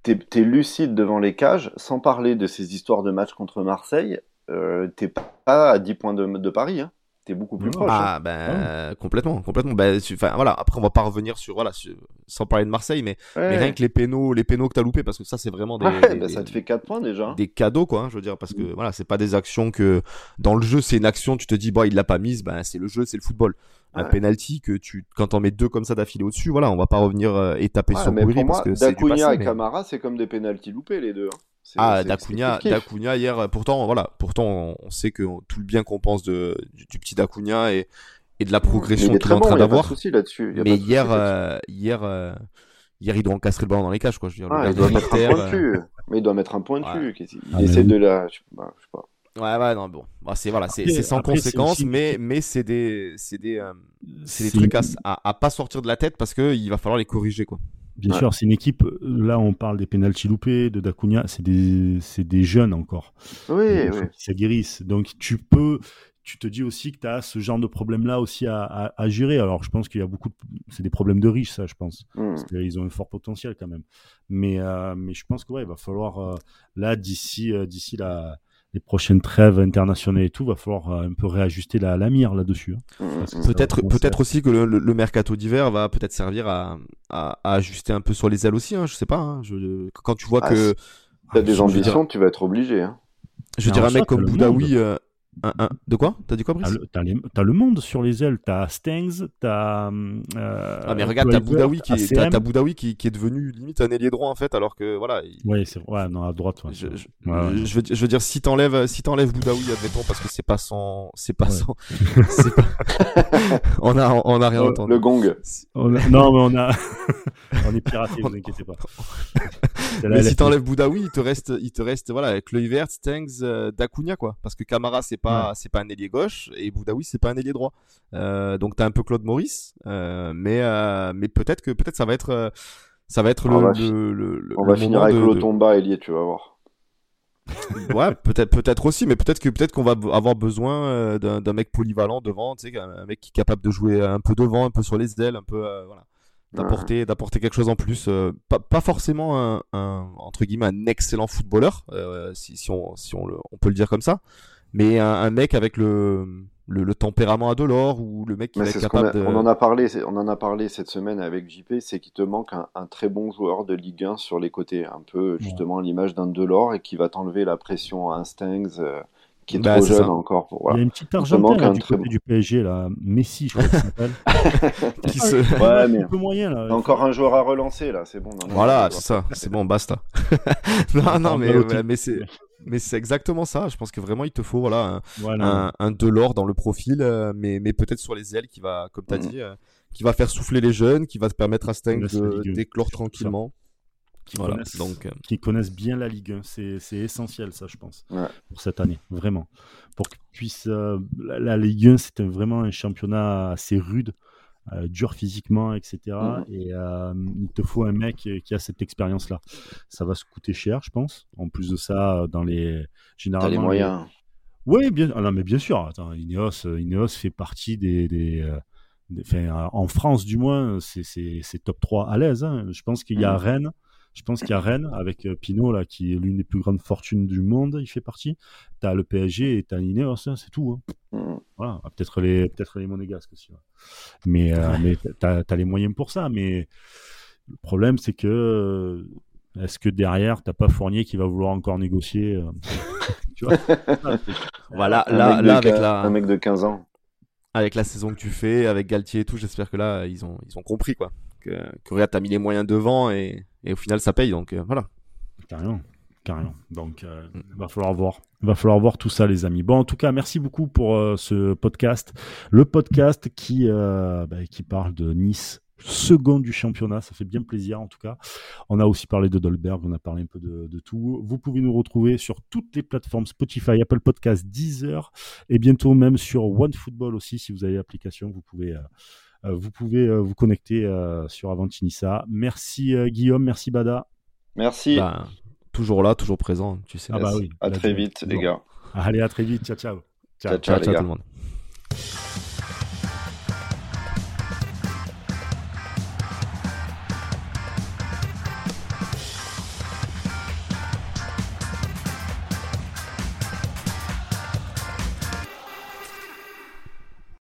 Speaker 3: T'es es lucide devant les cages, sans parler de ces histoires de match contre Marseille, euh, t'es pas à 10 points de, de Paris, hein. t'es beaucoup plus proche. hein.
Speaker 2: Ah ben complètement, complètement. Ben, enfin voilà. Après on va pas revenir sur voilà, sur- sans parler de Marseille, mais,
Speaker 3: Ouais.
Speaker 2: mais rien que les pénaux, les pénaux que t'as loupés, parce que ça c'est vraiment des,
Speaker 3: Ouais,
Speaker 2: des-
Speaker 3: bah,
Speaker 2: des-
Speaker 3: ça te fait 4 points déjà. hein.
Speaker 2: des cadeaux quoi. hein, je veux dire parce que
Speaker 3: Mm.
Speaker 2: voilà, c'est pas des actions que dans le jeu c'est une action. Tu te dis bon il l'a pas mise, ben c'est le jeu, c'est le football. Un
Speaker 3: Ouais.
Speaker 2: penalty que tu quand t'en mets deux comme ça d'affilée au-dessus, voilà, on va pas revenir euh, et taper
Speaker 3: Ouais,
Speaker 2: sur
Speaker 3: pour
Speaker 2: parce
Speaker 3: moi,
Speaker 2: que c'est du
Speaker 3: Dacunia
Speaker 2: passé,
Speaker 3: et
Speaker 2: mais-
Speaker 3: Camara, c'est comme des pénalties loupés les deux. hein.
Speaker 2: Ah, Dacunia. Dacunia hier, euh, pourtant, voilà, pourtant, on, on sait que tout le bien qu'on pense de, du, du petit Dacunia et, et de la
Speaker 3: Mais
Speaker 2: progression
Speaker 3: il est
Speaker 2: qu'il est en
Speaker 3: très bon,
Speaker 2: train
Speaker 3: pas de
Speaker 2: d'avoir. Mais
Speaker 3: de
Speaker 2: hier, euh, hier, euh, hier, il doit encastrer le ballon dans les cages, quoi. Je veux dire, le
Speaker 3: Ah, il doit mettre un point dessus. Mais il doit mettre un point
Speaker 2: Ouais.
Speaker 3: dessus. Qu'est-ce- Il
Speaker 1: Ah, mais
Speaker 3: essaie
Speaker 1: oui.
Speaker 3: de la. Je sais pas. je sais pas.
Speaker 2: Ouais, ouais, non, bon. Bah, c'est, voilà, c'est, sans
Speaker 1: après,
Speaker 2: conséquence,
Speaker 1: aussi-
Speaker 2: mais, mais c'est des, c'est des, euh, c'est des trucs à, à, à pas sortir de la tête parce que il va falloir les corriger, quoi.
Speaker 1: Bien
Speaker 3: Ouais.
Speaker 1: sûr, c'est une équipe. Là, on parle des pénaltys loupés, de Dacunia. C'est des, c'est des jeunes encore.
Speaker 3: Oui,
Speaker 1: Il
Speaker 3: oui.
Speaker 1: qu'ils s'aguerrissent. Donc, tu peux. Tu te dis aussi que tu as ce genre de problème-là aussi à, à, à gérer. Alors, je pense qu'il y a beaucoup de. C'est des problèmes de riches, ça, je pense.
Speaker 3: Hmm.
Speaker 1: Qu'ils ont un fort potentiel quand même. Mais, euh, mais je pense que ouais, il va falloir, euh, là, d'ici euh, d'ici la, les prochaines trêves internationales et tout, va falloir euh, un peu réajuster la, la mire là-dessus. hein. Ça va
Speaker 2: Peut-être, peut-être aussi que le, mercato d'hiver va peut-être servir à, à, à ajuster un peu sur les ailes aussi, hein, je sais pas, hein, je, quand tu vois
Speaker 3: Ah,
Speaker 2: que,
Speaker 3: T'as des
Speaker 2: veux dire-
Speaker 3: ambitions, tu vas être obligé. hein.
Speaker 2: je dire, un mec comme Boudaoui, euh, un- un- de quoi? T'as dit quoi, Brice?
Speaker 1: t'as le monde sur les ailes. T'as Stengs, t'as. Euh,
Speaker 2: Ah mais regarde, t'as Boudaoui qui, est- Boudaoui qui, qui est devenu limite un ailier droit en fait, alors que voilà. il-
Speaker 1: Ouais, c'est ouais, non, à droite. ouais,
Speaker 2: je,
Speaker 1: c'est-
Speaker 2: je,
Speaker 1: ouais, ouais.
Speaker 2: je veux, dire- je veux dire, si t'enlèves, si t'enlèves Boudaoui, admettons, parce que c'est pas son, c'est pas
Speaker 1: Ouais.
Speaker 2: son, c'est pas, *laughs* on a, on a rien
Speaker 3: Le-
Speaker 2: entendu.
Speaker 3: Le gong.
Speaker 1: On a- non, mais on a. *laughs* on est piraté, vous *laughs* inquiétez pas.
Speaker 2: mais si t'enlèves Boudaoui, il te reste, il te reste voilà, Kluivert, Stengs, euh, Dacunia quoi. Parce que Camara c'est pas, c'est pas un ailier gauche et Boudaoui c'est pas un ailier droit. Euh, donc t'as un peu Claude Maurice, euh, mais euh, mais peut-être que peut-être ça va être, ça va être
Speaker 3: On va
Speaker 2: le,
Speaker 3: On va finir avec
Speaker 2: de- de-
Speaker 3: Lotomba ailier, tu vas voir. *laughs*
Speaker 2: ouais, peut-être, peut-être aussi, mais peut-être que peut-être qu'on va avoir besoin d'un, mec polyvalent devant, tu sais, un, mec qui est capable de jouer un peu devant, un peu sur les ailes, un peu, voilà, d'apporter, d'apporter quelque chose en plus. euh, pas, pas forcément un, un- entre guillemets un excellent footballeur, euh, si, si on, si on, le- on peut le dire comme ça, mais un, un mec avec le, le, le tempérament à Delors ou le mec qui
Speaker 3: Mais
Speaker 2: va être capable
Speaker 3: a-
Speaker 2: de.
Speaker 3: on en a parlé, on en a parlé cette semaine avec JP, c'est qu'il te manque un, un très bon joueur de Ligue 1 sur les côtés, un peu justement l'image d'un Delors et qui va t'enlever la pression à un Stengs euh, qui est
Speaker 2: Bah,
Speaker 3: trop
Speaker 2: c'est
Speaker 3: jeune
Speaker 2: ça.
Speaker 3: encore. Pour,
Speaker 1: Il y a une petite
Speaker 3: te
Speaker 1: Argentin
Speaker 3: manque
Speaker 1: là,
Speaker 3: un
Speaker 1: du
Speaker 3: très
Speaker 1: côté
Speaker 3: bon.
Speaker 1: du PSG, là. Messi, je crois qu'il s'appelle. *laughs*
Speaker 2: qui se-
Speaker 3: Ouais, mais
Speaker 1: un peu moyen, là.
Speaker 3: encore un joueur à relancer là, c'est bon. non,
Speaker 2: Voilà, c'est ça, c'est bon, basta. *laughs* non, non, mais, ouais, mais c'est, mais c'est exactement ça. Je pense que vraiment il te faut voilà un,
Speaker 1: Voilà.
Speaker 2: un, un Delors dans le profil, euh, mais, mais peut-être sur les ailes qui va, comme tu as
Speaker 3: Mhm.
Speaker 2: dit, euh, qui va faire souffler les jeunes, qui va te permettre à
Speaker 1: la
Speaker 2: de d'éclore tranquillement.
Speaker 1: Qui
Speaker 2: Voilà,
Speaker 1: connaissent-
Speaker 2: donc euh,
Speaker 1: qui connaissent bien la Ligue 1. C'est, c'est essentiel, ça, je pense,
Speaker 3: Ouais.
Speaker 1: pour cette année, vraiment. Pour qu'ils puissent. euh, la, la Ligue 1, c'est vraiment un championnat assez rude, euh, dur physiquement, etc. Et euh, il te faut un mec qui a cette expérience-là. Ça va se coûter cher, je pense. En plus de ça, dans les. Généralement,
Speaker 3: les moyens.
Speaker 1: Oui, bien. ah non, mais bien sûr. Attends, Ineos, euh, Ineos fait partie des. des, des- enfin, en France, du moins, c'est, top 3 à l'aise. hein. Je pense qu'il y a
Speaker 3: Mhm.
Speaker 1: Rennes. Je pense qu'il y a Rennes avec euh, Pinot, là, qui est l'une des plus grandes fortunes du monde. Il fait partie. T'as le PSG et t'as Ineos, hein, c'est tout. hein.
Speaker 3: Mhm.
Speaker 1: Voilà. Ah, Peut-être les, peut-être les Monégasques aussi. ouais. Mais, euh, mais t'as, t'as les moyens pour ça. Mais le problème, c'est que. euh, Est-ce que derrière, t'as pas Fournier qui va vouloir encore négocier euh, *laughs* Tu vois? *laughs*
Speaker 2: Voilà,
Speaker 3: Un
Speaker 2: là,
Speaker 3: mec de
Speaker 2: là avec la,
Speaker 3: un mec de 15 ans.
Speaker 2: avec la saison que tu fais, avec Galtier et tout, j'espère que là ils ont, ils ont compris quoi, que, regarde, t'as mis les moyens devant et, et au final ça paye, donc euh, voilà.
Speaker 1: Carrément. Carrément. Donc, euh,
Speaker 2: Mm.
Speaker 1: va falloir voir. Va falloir voir tout ça, les amis. Bon, en tout cas, merci beaucoup pour euh, ce podcast. Le podcast qui, euh, bah, qui parle de Nice, second du championnat. Ça fait bien plaisir, en tout cas. On a aussi parlé de Dolberg. On a parlé un peu de, de tout. Vous pouvez nous retrouver sur toutes les plateformes Spotify, Apple Podcast, Deezer et bientôt même sur OneFootball aussi. Si vous avez l'application, vous pouvez. euh, vous pouvez euh, vous connecter euh, sur Avantinissa. Merci euh, Guillaume, merci Bada.
Speaker 3: Merci.
Speaker 2: Bah, toujours là, toujours présent, tu sais.
Speaker 1: Ah bah oui.
Speaker 3: à très vite, les gars.
Speaker 1: Allez, à très vite. Ciao, ciao.
Speaker 3: Ciao, ciao,
Speaker 2: ciao, ciao
Speaker 3: gars.
Speaker 2: tout le monde.